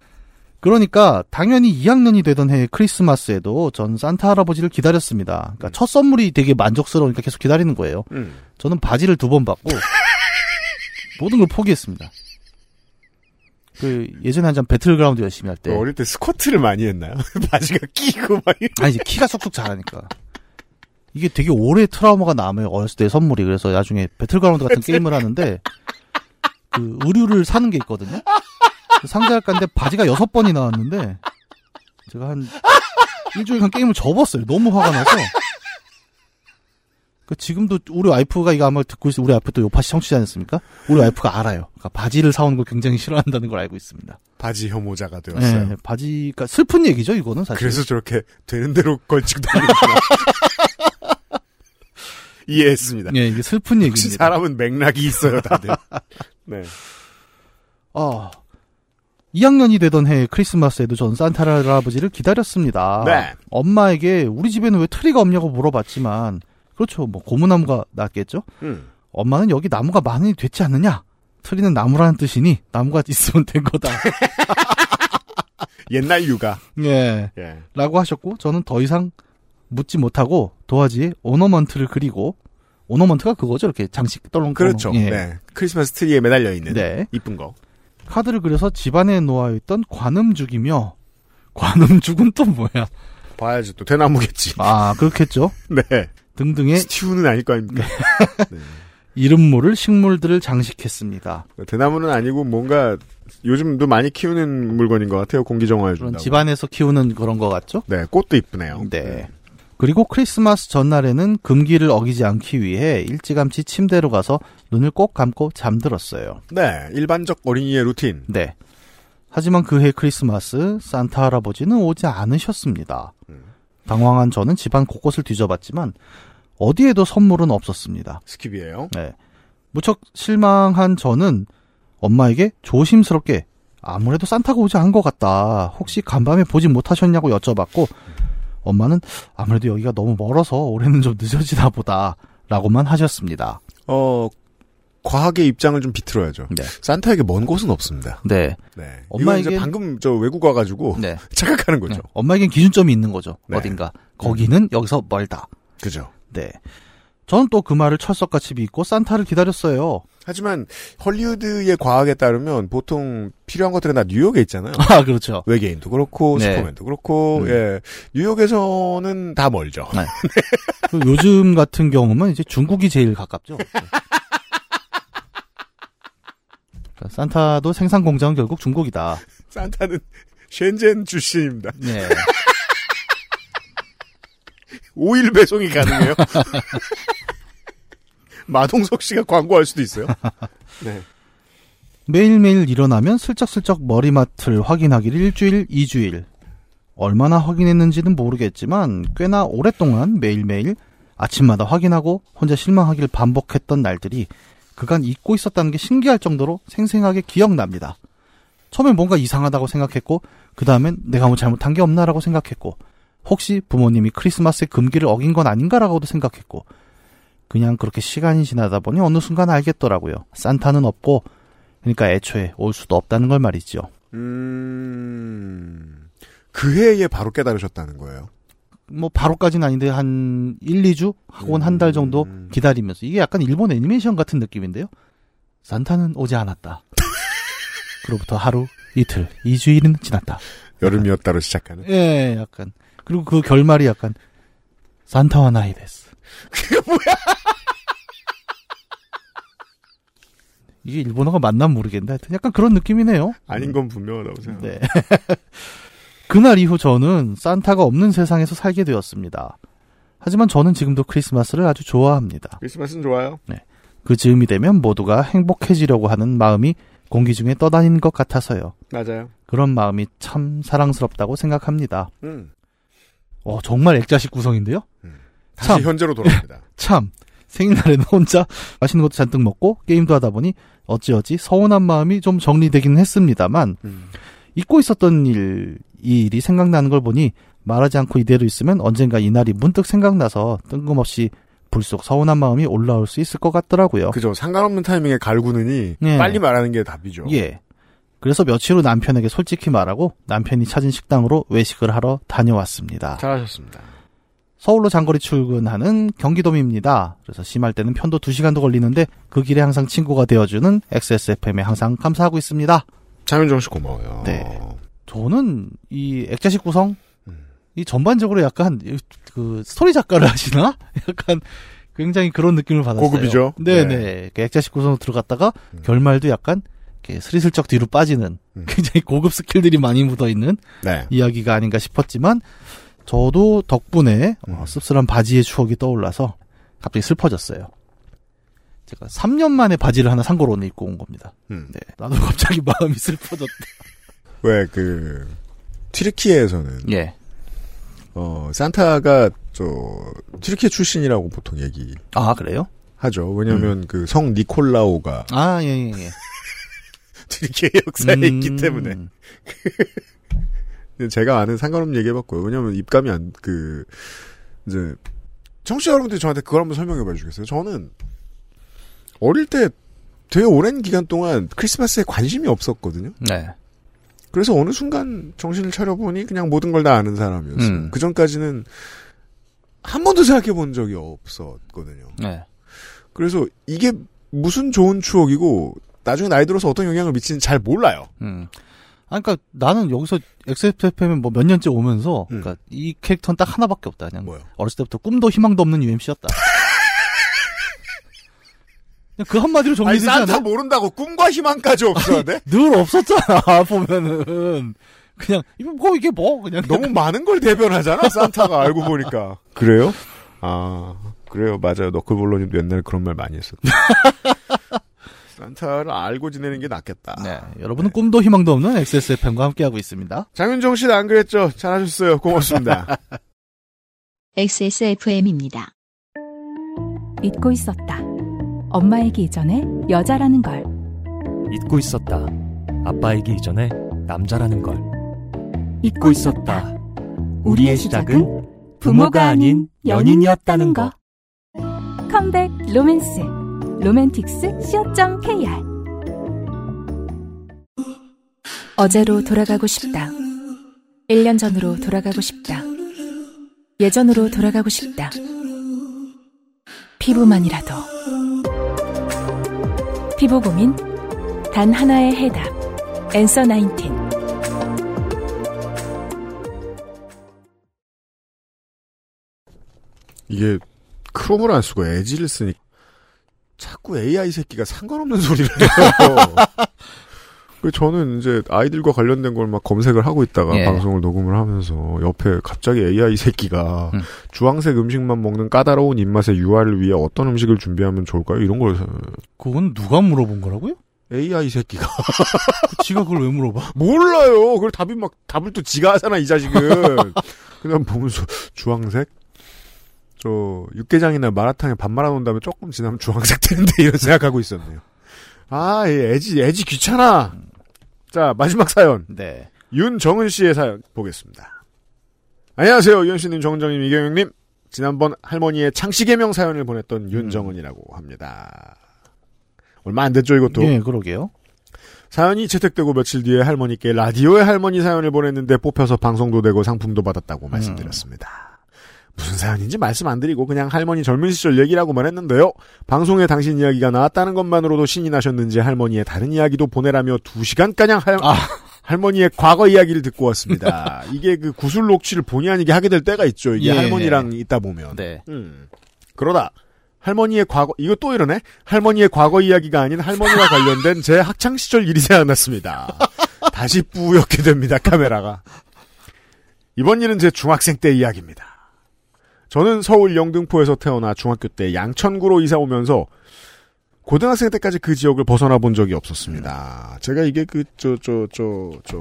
그러니까 당연히 2학년이 되던 해 크리스마스에도 전 산타 할아버지를 기다렸습니다. 그러니까 첫 선물이 되게 만족스러우니까 계속 기다리는 거예요. 음. 저는 바지를 두 번 받고 모든 걸 포기했습니다. 그 예전에 한참 배틀그라운드 열심히 할 때. 그 어릴 때 스쿼트를 많이 했나요? 바지가 끼고 막. 아니 이제 키가 쑥쑥 자라니까. 이게 되게 오래 트라우마가 남아요. 어렸을 때 선물이. 그래서 나중에 배틀그라운드 같은 게임을 하는데 그 의류를 사는 게 있거든요. 상자를 깠는데 바지가 여섯 번이 나왔는데 제가 한 일주일간 게임을 접었어요. 너무 화가 나서 그 지금도 우리 와이프가 이거 아마 듣고 있어 우리 와이프 또 요파시 청취자 않습니까 우리 와이프가 알아요 그러니까 바지를 사오는 걸 굉장히 싫어한다는 걸 알고 있습니다 바지 혐오자가 되었어요. 네, 바지가 슬픈 얘기죠 이거는 사실 그래서 저렇게 되는 대로 걸치고 다니는구나. 이해했습니다. 예, 이게 슬픈 얘기입니다. 사람은 맥락이 있어요, 다들. 네. 아, 2학년이 되던 해 크리스마스에도 전 산타 할아버지를 기다렸습니다. 네. 엄마에게 우리 집에는 왜 트리가 없냐고 물어봤지만, 그렇죠. 뭐 고무나무가 낫겠죠. 음. 엄마는 여기 나무가 많이 됐지 않느냐? 트리는 나무라는 뜻이니 나무가 있으면 된 거다. 옛날 육아. 예. 예. 라고 하셨고, 저는 더 이상 묻지 못하고 도화지에 오너먼트를 그리고, 오너먼트가 그거죠. 이렇게 장식 떨렁 그렇죠. 예. 네. 크리스마스 트리에 매달려 있는. 네. 이쁜 거. 카드를 그려서 집안에 놓아 있던 관음죽이며 관음죽은 또 뭐야? 봐야지 또 대나무겠지. 아 그렇겠죠. 네. 등등의 스티우는 아닐 거 아닙니까? 네. 이름 모를 식물들을 장식했습니다. 대나무는 아니고 뭔가 요즘도 많이 키우는 물건인 것 같아요. 공기 정화해 준다고. 집안에서 키우는 그런 거 같죠? 네, 꽃도 이쁘네요. 네. 그리고 크리스마스 전날에는 금기를 어기지 않기 위해 일찌감치 침대로 가서 눈을 꼭 감고 잠들었어요. 네, 일반적 어린이의 루틴. 네. 하지만 그해 크리스마스 산타 할아버지는 오지 않으셨습니다. 당황한 저는 집안 곳곳을 뒤져봤지만 어디에도 선물은 없었습니다. skip이에요. 네. 무척 실망한 저는 엄마에게 조심스럽게 아무래도 산타가 오지 않은 것 같다. 혹시 간밤에 보지 못하셨냐고 여쭤봤고 엄마는 아무래도 여기가 너무 멀어서 올해는 좀 늦어지나 보다. 라고만 하셨습니다. 어, 과학의 입장을 좀 비틀어야죠. 네. 산타에게 먼 곳은 없습니다. 네. 네. 이제 방금 저 외국 와가지고 네. 착각하는 거죠. 네. 엄마에겐 기준점이 있는 거죠. 네. 어딘가. 거기는 여기서 멀다. 그죠. 네. 저는 또 그 말을 철석같이 믿고 산타를 기다렸어요. 하지만 헐리우드의 과학에 따르면 보통 필요한 것들은 다 뉴욕에 있잖아요. 아, 그렇죠. 외계인도 그렇고 네. 슈퍼맨도 그렇고 음. 예 뉴욕에서는 다 멀죠. 네. 그리고 요즘 같은 경우는 이제 중국이 제일 가깝죠. 네. 그러니까 산타도 생산 공장은 결국 중국이다. 산타는 셴젠 출신입니다. 네. 5일 배송이 가능해요. 마동석 씨가 광고할 수도 있어요. 네. 매일매일 일어나면 슬쩍슬쩍 머리맡을 확인하기를 일주일, 이주일. 얼마나 확인했는지는 모르겠지만 꽤나 오랫동안 매일매일 아침마다 확인하고 혼자 실망하길 반복했던 날들이 그간 잊고 있었다는 게 신기할 정도로 생생하게 기억납니다. 처음엔 뭔가 이상하다고 생각했고 그 다음엔 내가 뭐 잘못한 게 없나라고 생각했고 혹시 부모님이 크리스마스의 금기를 어긴 건 아닌가라고도 생각했고 그냥 그렇게 시간이 지나다 보니 어느 순간 알겠더라고요. 산타는 없고 그러니까 애초에 올 수도 없다는 걸 말이죠. 음, 그 해에 바로 깨달으셨다는 거예요. 뭐 바로까지는 아닌데 한 1, 2주 혹은 한달 정도 기다리면서 이게 약간 일본 애니메이션 같은 느낌인데요. 산타는 오지 않았다. 그로부터 하루, 이틀, 2주일은 지났다. 여름이었다로 시작하는. 예, 약간 그리고 그 결말이 약간 산타와 나이 데스. 그게 뭐야? 이게 일본어가 맞나 모르겠는데 하여튼 약간 그런 느낌이네요. 아닌 건 분명하다고 생각해요. 네. 그날 이후 저는 산타가 없는 세상에서 살게 되었습니다. 하지만 저는 지금도 크리스마스를 아주 좋아합니다. 크리스마스는 좋아요. 그 즈음이 되면 모두가 행복해지려고 하는 마음이 공기 중에 떠다니는 것 같아서요. 맞아요. 그런 마음이 참 사랑스럽다고 생각합니다. 음. 어, 정말 액자식 구성인데요? 다시 참. 현재로 돌아갑니다. 참, 생일날에는 혼자 맛있는 것도 잔뜩 먹고 게임도 하다 보니 어찌어찌 서운한 마음이 좀 정리되기는 했습니다만, 음. 잊고 있었던 일, 이 일이 생각나는 걸 보니 말하지 않고 이대로 있으면 언젠가 이날이 문득 생각나서 뜬금없이 불쑥 서운한 마음이 올라올 수 있을 것 같더라고요. 그죠. 상관없는 타이밍에 갈구느니 예. 빨리 말하는 게 답이죠. 예. 그래서 며칠 후 남편에게 솔직히 말하고 남편이 찾은 식당으로 외식을 하러 다녀왔습니다. 잘하셨습니다. 서울로 장거리 출근하는 경기도민입니다. 그래서 심할 때는 편도 2시간도 걸리는데 그 길에 항상 친구가 되어주는 XSFM에 항상 감사하고 있습니다. 장윤정 씨 고마워요. 네. 저는 이 액자식 구성 이 전반적으로 약간 그 스토리 작가를 하시나? 약간 굉장히 그런 느낌을 받았어요. 고급이죠. 네네. 그 액자식 구성으로 들어갔다가 결말도 약간 이렇게 스리슬쩍 뒤로 빠지는 굉장히 고급 스킬들이 많이 묻어 있는 네. 이야기가 아닌가 싶었지만 저도 덕분에 어, 씁쓸한 바지의 추억이 떠올라서 갑자기 슬퍼졌어요. 제가 3년 만에 바지를 하나 산 걸 오늘 입고 온 겁니다. 음. 네. 나도 갑자기 마음이 슬퍼졌다. 왜 그 튀르키예에서는 예. 어 산타가 저 튀르키예 출신이라고 보통 얘기 아 그래요? 하죠. 왜냐하면 그성 니콜라오가 아 예, 예, 예. 튀르키예 역사에 음. 있기 때문에 제가 아는 상관없는 얘기해봤고요. 왜냐하면 입감이 안 그 이제 청취자 여러분들이 저한테 그걸 한번 설명해봐 주겠어요. 저는 어릴 때 되게 오랜 기간 동안 크리스마스에 관심이 없었거든요. 네. 그래서 어느 순간 정신을 차려보니 그냥 모든 걸 다 아는 사람이었어요. 음. 그 전까지는 한 번도 생각해 본 적이 없었거든요. 네. 그래서 이게 무슨 좋은 추억이고 나중에 나이 들어서 어떤 영향을 미치는지 잘 몰라요. 음. 아, 그니까 나는 여기서 XSFM에 뭐몇 년째 오면서, 음. 그니까 이 캐릭터는 딱 하나밖에 없다. 그냥 어렸을 때부터 꿈도 희망도 없는 UMC였다. 그 한마디로 아니 정리되지 산타 않아? 모른다고 꿈과 희망까지 없어야 돼? 늘 없었잖아 보면은 그냥 이거 뭐 이게 뭐 그냥 너무 많은 걸 대변하잖아 산타가 알고 보니까 그래요? 아 그래요 맞아요 너클볼로님도 옛날에 그런 말 많이 했었다 산타를 알고 지내는 게 낫겠다 네, 여러분은 꿈도 희망도 없는 XSFM과 함께하고 있습니다. 장윤정 씨는 안 그랬죠? 잘하셨어요 고맙습니다 XSFM입니다. 잊고 있었다. 엄마이기 이전에 여자라는 걸. 잊고 있었다. 아빠이기 이전에 남자라는 걸. 잊고 있었다. 우리의 시작은 부모가 아닌 연인이었다는 거. 컴백 로맨스. 로맨틱스 co.kr 어제로 돌아가고 싶다. 1년 전으로 돌아가고 싶다. 예전으로 돌아가고 싶다. 피부만이라도. 피부 고민 단 하나의 해답. 앤서 19. 이게 크롬을 안 쓰고 에지를 쓰니 자꾸 AI 새끼가 상관없는 소리를 해요 그 저는 이제 아이들과 관련된 걸 막 검색을 하고 있다가 예. 방송을 녹음을 하면서 옆에 갑자기 AI 새끼가 음. 주황색 음식만 먹는 까다로운 입맛의 유아를 위해 어떤 음식을 준비하면 좋을까요? 이런 걸 사- 그건 누가 물어본 거라고요? AI 새끼가 지가 그걸 왜 물어봐? 몰라요. 그걸 답이 막 답을 또 지가 하잖아 이 자식은. 그냥 보면서 주황색 저 육개장이나 마라탕에 밥 말아 놓은 다음에 조금 지나면 주황색 되는데 이런 생각하고 있었네요. 아, 이 애지 애지 귀찮아. 자 마지막 사연 네. 윤정은 씨의 사연 보겠습니다. 안녕하세요 윤씨님 정정님 이경영님 지난번 할머니의 창씨개명 사연을 보냈던 윤정은이라고 합니다. 얼마 안 됐죠 이것도. 예, 그러게요. 사연이 채택되고 며칠 뒤에 할머니께 라디오에 할머니 사연을 보냈는데 뽑혀서 방송도 되고 상품도 받았다고 말씀드렸습니다. 무슨 사연인지 말씀 안 드리고 그냥 할머니 젊은 시절 얘기라고만 했는데요. 방송에 당신 이야기가 나왔다는 것만으로도 신이 나셨는지 할머니의 다른 이야기도 보내라며 두 시간가량 할, 할머니의 과거 이야기를 듣고 왔습니다. 이게 그 구술 녹취를 본의 아니게 하게 될 때가 있죠. 이게 예. 할머니랑 있다 보면. 네. 음. 그러다 할머니의 과거 이거 또 이러네. 할머니의 과거 이야기가 아닌 할머니와 관련된 제 학창 시절 일이 생각났습니다. 다시 뿌옇게 됩니다. 카메라가. 이번 일은 제 중학생 때 이야기입니다. 저는 서울 영등포에서 태어나 중학교 때 양천구로 이사 오면서 고등학생 때까지 그 지역을 벗어나 본 적이 없었습니다. 제가 이게 그 저 저 저 저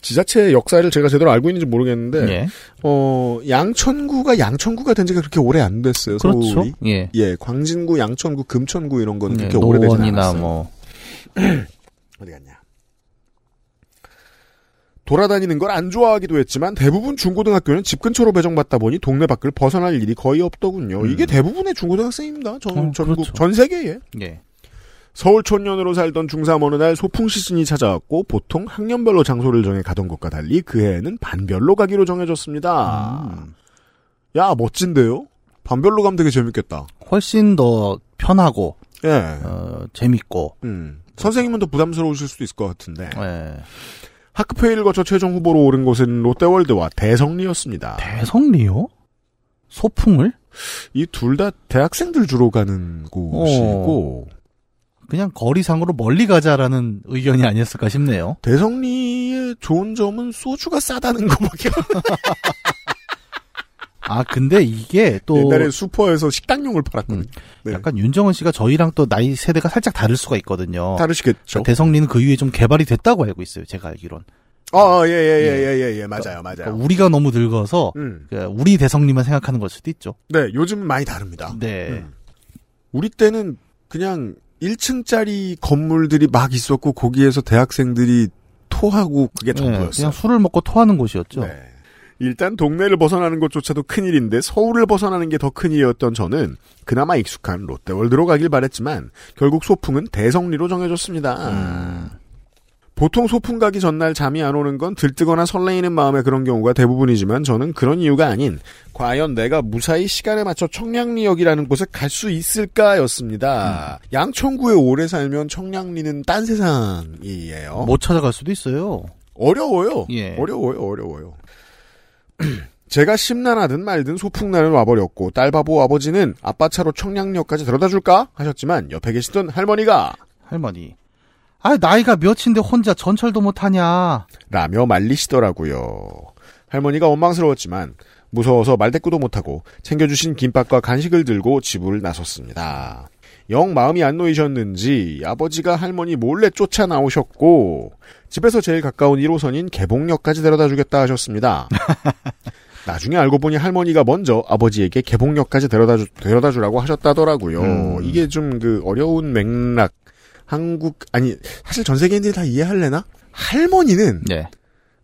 지자체 역사를 제가 제대로 알고 있는지 모르겠는데 예. 어 양천구가 양천구가 된 지가 그렇게 오래 안 됐어요. 그렇죠. 서울이. 예. 예, 광진구, 양천구, 금천구 이런 건 예, 그렇게 오래되지 않았어요. 뭐 어디 갔냐? 돌아다니는 걸 안 좋아하기도 했지만 대부분 중고등학교는 집 근처로 배정받다 보니 동네 밖을 벗어날 일이 거의 없더군요. 이게 대부분의 중고등학생입니다. 전, 어, 전국, 그렇죠. 전 세계에. 예. 서울 촌년으로 살던 중3 어느 날 소풍 시즌이 찾아왔고 보통 학년별로 장소를 정해 가던 것과 달리 그 해에는 반별로 가기로 정해졌습니다. 야 멋진데요? 반별로 가면 되게 재밌겠다. 훨씬 더 편하고 예. 어, 재밌고 음. 선생님은 더 부담스러우실 수도 있을 것 같은데. 예. 학급회의를 거쳐 최종 후보로 오른 곳은 롯데월드와 대성리였습니다. 대성리요? 소풍을? 이 둘 다 대학생들 주로 가는 곳이고 그냥 거리상으로 멀리 가자라는 의견이 아니었을까 싶네요. 대성리의 좋은 점은 소주가 싸다는 것밖에 아 근데 이게 또 옛날에 슈퍼에서 식당용을 팔았거든요. 네. 약간 윤정은 씨가 저희랑 또 나이 세대가 살짝 다를 수가 있거든요. 다르시겠죠. 그러니까 대성리는 그 이후에 좀 개발이 됐다고 알고 있어요. 제가 알기론. 아, 예, 예, 예, 예, 예, 예, 맞아요, 맞아요. 그러니까 우리가 너무 늙어서 음. 그러니까 우리 대성리만 생각하는 걸 수도 있죠. 네, 요즘은 많이 다릅니다. 네. 음. 우리 때는 그냥 1층짜리 건물들이 막 있었고 거기에서 대학생들이 토하고 그게 네, 전부였어요. 그냥 술을 먹고 토하는 곳이었죠. 네. 일단 동네를 벗어나는 것조차도 큰일인데 서울을 벗어나는 게 더 큰일이었던 저는 그나마 익숙한 롯데월드로 가길 바랬지만 결국 소풍은 대성리로 정해졌습니다. 음. 보통 소풍 가기 전날 잠이 안 오는 건 들뜨거나 설레이는 마음에 그런 경우가 대부분이지만 저는 그런 이유가 아닌 과연 내가 무사히 시간에 맞춰 청량리역이라는 곳에 갈 수 있을까였습니다. 양천구에 오래 살면 청량리는 딴 세상이에요. 못 찾아갈 수도 있어요. 어려워요. 예. 어려워요, 어려워요. 제가 심란하든 말든 소풍날은 와버렸고 딸바보 아버지는 아빠 차로 청량역까지 데려다 줄까 하셨지만 옆에 계시던 할머니가 할머니. 아 나이가 몇인데 혼자 전철도 못 타냐. 라며 말리시더라고요. 할머니가 원망스러웠지만 무서워서 말대꾸도 못하고 챙겨주신 김밥과 간식을 들고 집을 나섰습니다. 영 마음이 안 놓이셨는지 아버지가 할머니 몰래 쫓아 나오셨고 집에서 제일 가까운 1호선인 개봉역까지 데려다 주겠다 하셨습니다. 나중에 알고 보니 할머니가 먼저 아버지에게 개봉역까지 데려다, 주, 데려다 주라고 하셨다더라고요. 음. 이게 좀 그 어려운 맥락 한국 아니 사실 전 세계인들이 다 이해할래나? 할머니는 네.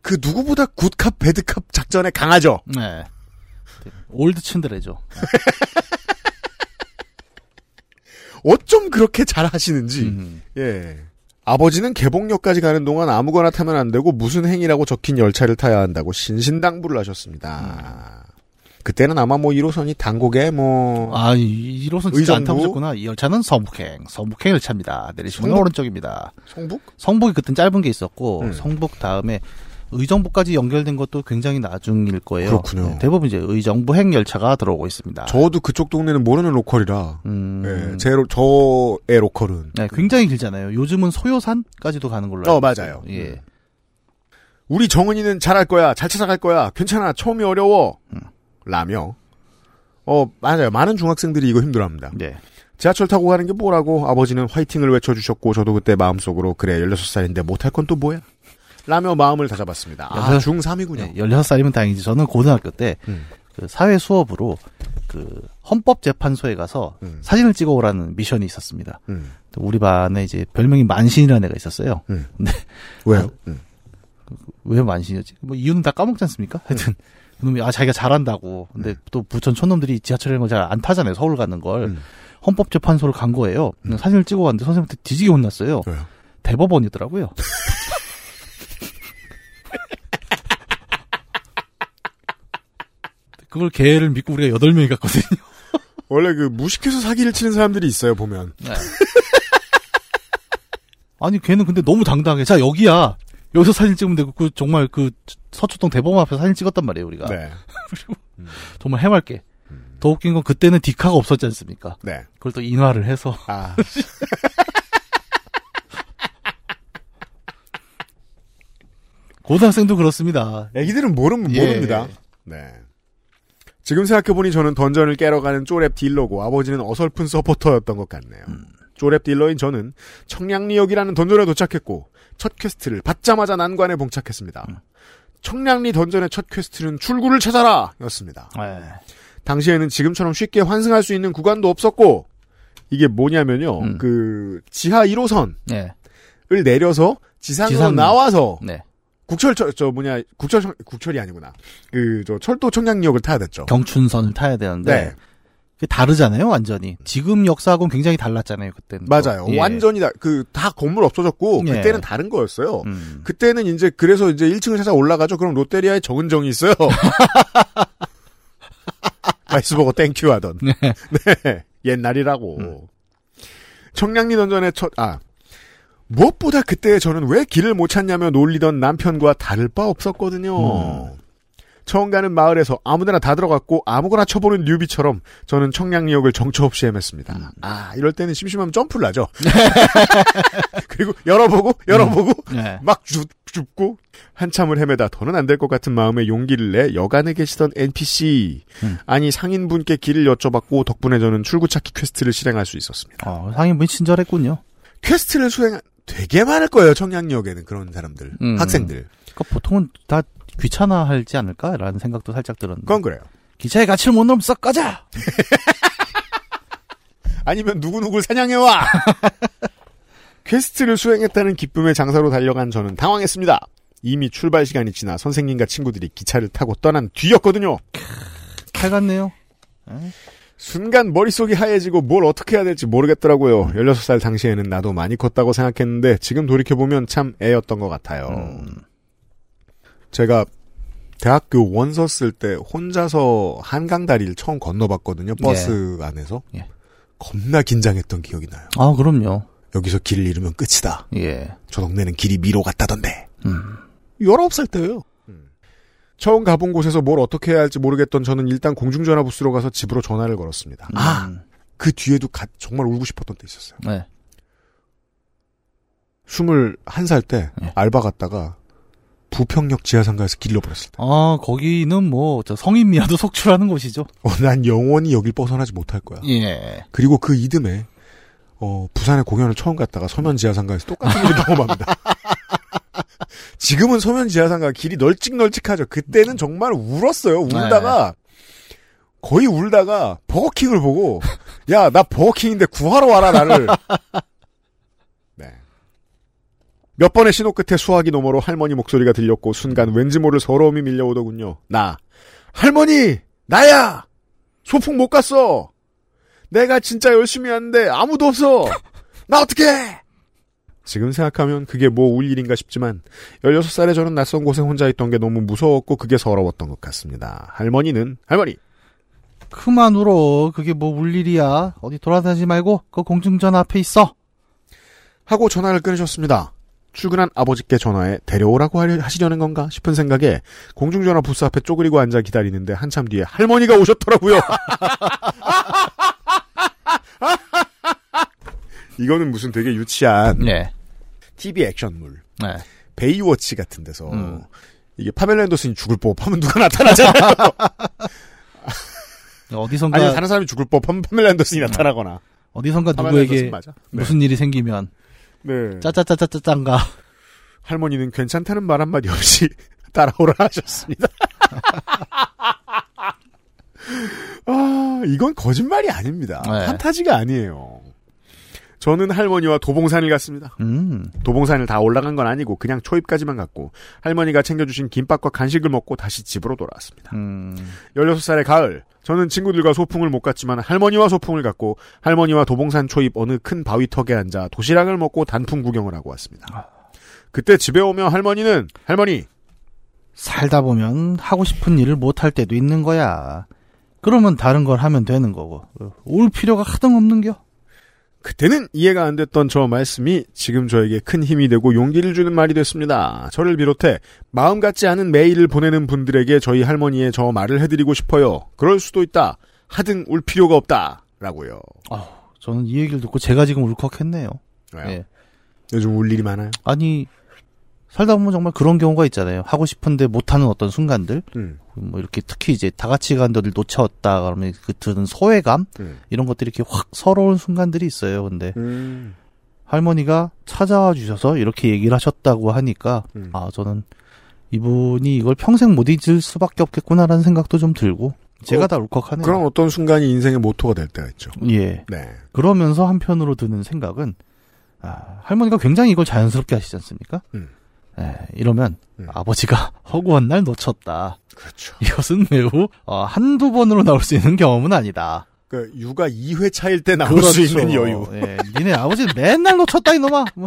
그 누구보다 good cop bad cop 작전에 강하죠. 네. old 츤데레죠. 어쩜 그렇게 잘 하시는지. 음. 예. 아버지는 개봉역까지 가는 동안 아무거나 타면 안 되고 무슨 행이라고 적힌 열차를 타야 한다고 신신당부를 하셨습니다. 그때는 아마 뭐 1호선이 단곡에 뭐 아, 이 1호선 진짜 안? 타보셨구나. 이 열차는 서북행, 서북행 열차입니다. 내리시면 성북? 오른쪽입니다. 성북? 성북이 그땐 짧은 게 있었고, 음. 성북 다음에 의정부까지 연결된 것도 굉장히 나중일 거예요. 그렇군요. 네, 대부분 이제 의정부 핵 열차가 들어오고 있습니다. 저도 그쪽 동네는 모르는 로컬이라. 음, 예, 제 로, 저의 로컬은. 네, 굉장히 길잖아요. 요즘은 소요산까지도 가는 걸로. 어, 알고 맞아요. 있어요. 예. 우리 정은이는 잘할 거야. 잘 찾아갈 거야. 괜찮아. 처음이 어려워. 음. 라며. 어, 맞아요. 많은 중학생들이 이거 힘들어합니다. 네. 지하철 타고 가는 게 뭐라고 아버지는 화이팅을 외쳐주셨고 저도 그때 마음속으로 그래 16살인데 못할 건 또 뭐야? 라며 마음을 다잡았습니다. 아, 여섯- 중3이군요. 네, 16살이면 다행이지. 저는 고등학교 때, 음. 그 사회 수업으로, 그, 헌법재판소에 가서 음. 사진을 찍어 오라는 미션이 있었습니다. 음. 우리 반에 이제 별명이 만신이라는 애가 있었어요. 음. 근데 왜요? 아, 음. 왜 만신이었지? 뭐 이유는 다 까먹지 않습니까? 하여튼 그놈이 아 자기가 잘한다고. 근데 또 부천 촌놈들이 지하철 이런 거잘안 타잖아요. 서울 가는 걸. 음. 헌법재판소를 간 거예요. 사진을 찍어 왔는데 선생님한테 뒤지게 혼났어요. 왜요? 대법원이더라고요. 그걸 개를 믿고 우리가 여덟 명이 갔거든요. 원래 그 무식해서 사기를 치는 사람들이 있어요, 보면. 아니 걔는 근데 너무 당당하게 자 여기야 여기서 사진 찍으면 되고 그 정말 그 서초동 대법원 앞에 사진 찍었단 말이에요 우리가 네. 정말 해맑게 더 웃긴 건 그때는 디카가 없었지 않습니까 네. 그걸 또 인화를 해서 아. 고등학생도 그렇습니다 애기들은 모르면 예. 모릅니다. 네. 지금 생각해보니 저는 dungeon을 깨러 가는 쪼렙 딜러고 아버지는 어설픈 supporter였던 것 같네요. 쪼렙 딜러인 저는 청량리역이라는 dungeon에 도착했고 첫 quest를 받자마자 난관에 봉착했습니다. 청량리 dungeon의 첫 quest는 출구를 찾아라 였습니다. 네. 당시에는 지금처럼 쉽게 환승할 수 있는 구간도 없었고 이게 뭐냐면요. 음. 그 지하 1호선을 네. 내려서 지상으로 지상. 나와서 네. 국철 저, 저 뭐냐 국철 청- 국철이 아니구나. 그 저 철도 청량역을 타야 됐죠. 경춘선을 타야 되는데 네. 그게 다르잖아요 완전히 지금 역사하고는 굉장히 달랐잖아요 그때는 또. 맞아요. 예. 완전히 다 그 다 건물 없어졌고 예. 그때는 다른 거였어요. 음. 그때는 이제 그래서 이제 1층을 찾아 올라가죠. 그럼 롯데리아에 정은정이 있어요. 라이스버거 thank you 하던. 네. 네. 옛날이라고. 음. 청량리 dungeon의 첫, 아. 무엇보다 그때 저는 왜 길을 못 찾냐며 놀리던 남편과 다를 바 없었거든요. 음. 처음 가는 마을에서 아무데나 다 들어갔고 아무거나 쳐보는 newbie처럼 저는 청량리역을 정처 없이 헤맸습니다. 음. 아, 이럴 때는 심심하면 점프를 하죠. 그리고 열어보고, 열어보고, 네. 막 줍, 줍고, 한참을 헤매다 더는 안 될 것 같은 마음에 용기를 내 역 안에 계시던 NPC, 음. 아니 상인분께 길을 여쭤봤고 덕분에 저는 출구 찾기 quest를 실행할 수 있었습니다. 어, 상인분이 친절했군요 quest를 수행한 되게 많을 거예요 청량역에는 그런 사람들, 음. 학생들. 그러니까 보통은 다 귀찮아하지 않을까라는 생각도 살짝 들었는데 그건 그래요. 기차의 가치를 못 넘으면 썩 꺼져 아니면 누구누구를 사냥해 와! quest를 수행했다는 기쁨에 장소로 달려간 저는 당황했습니다. 이미 출발 시간이 지나 선생님과 친구들이 기차를 타고 떠난 뒤였거든요. 칼 같네요 순간 머릿속이 하얘지고 뭘 어떻게 해야 될지 모르겠더라고요. 16살 당시에는 나도 많이 컸다고 생각했는데 지금 돌이켜보면 참 애였던 것 같아요. 음. 제가 대학교 원서 쓸 때 혼자서 한강 다리를 처음 건너봤거든요. 버스 안에서. 예. 겁나 긴장했던 기억이 나요. 아 그럼요 여기서 길을 잃으면 끝이다. 예 저 동네는 길이 미로 같다던데. 음. 19살 때예요. 처음 가본 곳에서 뭘 어떻게 해야 할지 모르겠던 저는 일단 공중전화 부스로 가서 집으로 전화를 걸었습니다. 아, 음. 그 뒤에도 가- 정말 울고 싶었던 때 있었어요. 네. 21살 때 네. 알바 갔다가 부평역 지하상가에서 길 잃어버렸을 때. 아 거기는 뭐 저 성인 미아도 속출하는 곳이죠 어, 난 영원히 여길 벗어나지 못할 거야. 예 그리고 그 이듬해 어, 부산에 공연을 처음 갔다가 서면 지하상가에서 똑같은 일을 경험합니다. 지금은 서면 지하상가 길이 널찍널찍하죠. 그때는 정말 울었어요. 울다가 거의 울다가 버거킹을 보고 야 나 버거킹인데 구하러 와라 나를. 네. 몇 번의 신호 끝에 수화기 너머로 할머니 목소리가 들렸고 순간 왠지 모를 서러움이 밀려오더군요. 나 할머니 나야 소풍 못 갔어. 내가 진짜 열심히 하는데 아무도 없어. 나 어떡해? 지금 생각하면 그게 뭐 울 일인가 싶지만 16살에 저는 낯선 곳에 혼자 있던 게 너무 무서웠고 그게 서러웠던 것 같습니다. 할머니는 할머니 그만 울어 그게 뭐 울 일이야 어디 돌아다니지 말고 그 공중전 앞에 있어 하고 전화를 끊으셨습니다. 출근한 아버지께 전화해 데려오라고 하시려는 건가 싶은 생각에 공중전화 부스 앞에 쪼그리고 앉아 기다리는데 한참 뒤에 할머니가 오셨더라고요. 이거는 무슨 되게 유치한 네. TV 액션물, 네. 베이워치 같은 데서 음. 이게 파멜라 앤더슨이 죽을 법하면 누가 나타나잖아요. 어디선가 아니 다른 사람이 죽을 법하면 파멜라 앤더슨이 나타나거나. 어디선가 누구에게. 네. 무슨 일이 생기면 네. 짜짜짜짜짜짠가 할머니는 괜찮다는 말 한마디 없이 따라오라 하셨습니다. 아, 이건 거짓말이 아닙니다. 네. 판타지가 아니에요. 저는 할머니와 도봉산을 갔습니다. 음. 도봉산을 다 올라간 건 아니고 그냥 초입까지만 갔고 할머니가 챙겨주신 김밥과 간식을 먹고 다시 집으로 돌아왔습니다. 음. 16살의 가을 저는 친구들과 소풍을 못 갔지만 할머니와 소풍을 갔고 할머니와 도봉산 초입 어느 큰 바위 턱에 앉아 도시락을 먹고 단풍 구경을 하고 왔습니다. 그때 집에 오며 할머니는 할머니 살다 보면 하고 싶은 일을 못 할 때도 있는 거야. 그러면 다른 걸 하면 되는 거고. 올 필요가 하등 없는겨. 그때는 이해가 안 됐던 저 말씀이 지금 저에게 큰 힘이 되고 용기를 주는 말이 됐습니다. 저를 비롯해 마음 같지 않은 메일을 보내는 분들에게 저희 할머니의 저 말을 해드리고 싶어요. 그럴 수도 있다. 하등 울 필요가 없다. 라고요. 저는 이 얘기를 듣고 제가 지금 울컥했네요. 왜요? 예. 요즘 울 일이 많아요. 아니 살다 보면 정말 그런 경우가 있잖아요. 하고 싶은데 못하는 어떤 순간들, 음. 뭐 이렇게 특히 이제 다 같이 간 데를 놓쳤다 그러면 그 드는 소외감 음. 이런 것들이 이렇게 확 서러운 순간들이 있어요. 근데 음. 할머니가 찾아와 주셔서 이렇게 얘기를 하셨다고 하니까 음. 아 저는 이분이 이걸 평생 못 잊을 수밖에 없겠구나라는 생각도 좀 들고 제가 어, 다 울컥하네요. 그런 어떤 순간이 인생의 모토가 될 때가 있죠. 예. 네. 그러면서 한편으로 드는 생각은 아, 할머니가 굉장히 이걸 자연스럽게 하시지 않습니까? 음. 예, 이러면 음. 아버지가 허구한 날 놓쳤다. 그렇죠. 이것은 매우 어, 한두 번으로 나올 수 있는 경험은 아니다. 그 육아 2회 차일 때 나올 수 있는 여유. 예, 니네 아버지는 맨날 놓쳤다 이놈아. 뭐.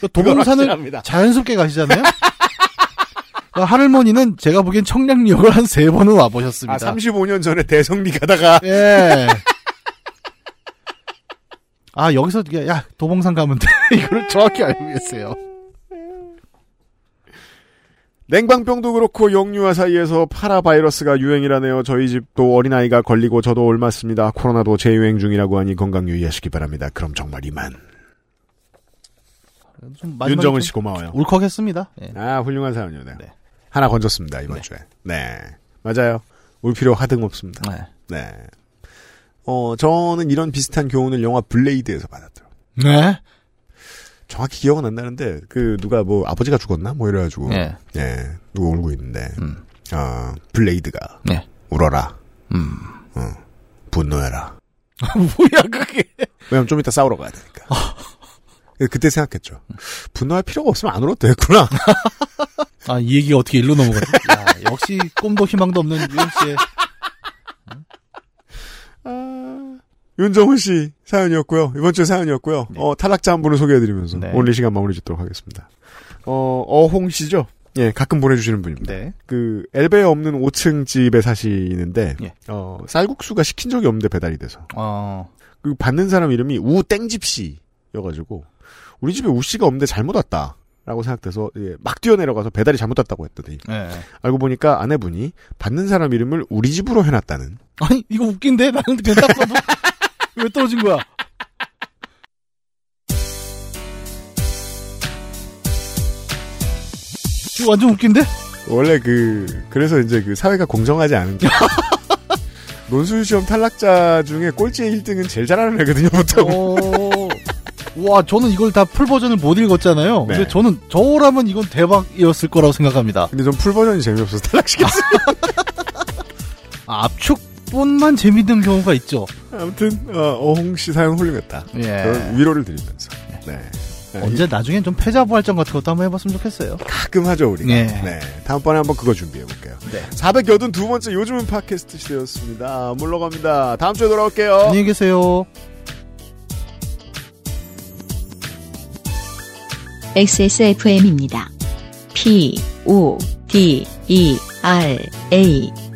그 도봉산을 확실합니다. 자연스럽게 가시잖아요. 그 할머니는 제가 보기엔 청량리역을 한 세 번은 와보셨습니다. 아, 35년 전에 대성리 가다가 예. 아 여기서 야, 야 도봉산 가면 돼 이거를 정확히 알고 계세요. 냉방병도 그렇고 영유아 사이에서 파라바이러스가 유행이라네요. 저희 집도 어린아이가 걸리고 저도 옮았습니다. 코로나도 재유행 중이라고 하니 건강 유의하시기 바랍니다. 그럼 정말 이만. 윤정은 좀씨 고마워요. 울컥했습니다. 예. 아, 훌륭한 사연이네요. 네. 하나 건졌습니다, 이번 네. 주에. 네. 맞아요. 울 필요 하등 없습니다. 네. 네. 어, 저는 이런 비슷한 교훈을 영화 블레이드에서 받았더라고요. 네. 정확히 기억은 안 나는데, 그, 누가 뭐, 아버지가 죽었나? 뭐 이래가지고. 예. 예, 누가 울고 있는데, 음. 아, 블레이드가. 네. 울어라. 음. 어, 분노해라. 뭐야 그게? 왜냐면 좀 이따 싸우러 가야 되니까. 그때 생각했죠. 분노할 필요가 없으면 안 울어도 되겠구나. 아 이 얘기가 어떻게 일로 넘어가지? 야, 역시 꿈도 희망도 없는 유영 씨의 윤정훈 씨 사연이었고요. 이번 주 사연이었고요. 어, 탈락자 한 분을 소개해드리면서 네. 오늘 이 시간 마무리 짓도록 하겠습니다. 어, 어홍 씨죠? 예, 가끔 보내주시는 분입니다. 네. 그, 엘베에 없는 5층 집에 사시는데, 예. 어, 쌀국수가 시킨 적이 없는데 배달이 돼서. 어 그 받는 사람 이름이 우땡집 씨여가지고, 우리 집에 우 씨가 없는데 잘못 왔다. 라고 생각돼서, 예, 막 뛰어내려가서 배달이 잘못 왔다고 했더니, 예. 알고 보니까 아내분이 받는 사람 이름을 우리 집으로 해놨다는. 아니 이거 웃긴데 나는 봐도 왜 떨어진 거야? 완전 웃긴데? 원래 그 그래서 이제 그 사회가 공정하지 않은 게 논술 시험 탈락자 중에 꼴찌의 1등은 제일 잘하는 애거든요 보통. 어... 와 저는 이걸 다 full 버전을 못 읽었잖아요. 네. 근데 저는 저라면 이건 대박이었을 거라고 생각합니다. 근데 전 full 버전이 재미없어서 탈락시켰어요. 아, 압축 본만 재밌는 경우가 있죠. 아무튼 어, 어홍 씨 사연 훌륭했다. 예. 위로를 드리면서. 네. 네, 언제 나중엔 좀 패자부활전 같은 것도 한번 해봤으면 좋겠어요. 가끔 하죠 우리가. 예. 네. 다음번에 한번 그거 준비해 볼게요. 네. 482번째 요즘은 팟캐스트 시대였습니다. 물러갑니다. 다음 주에 돌아올게요. 안녕히 계세요. XSFM입니다. P, O, D, E, R, A.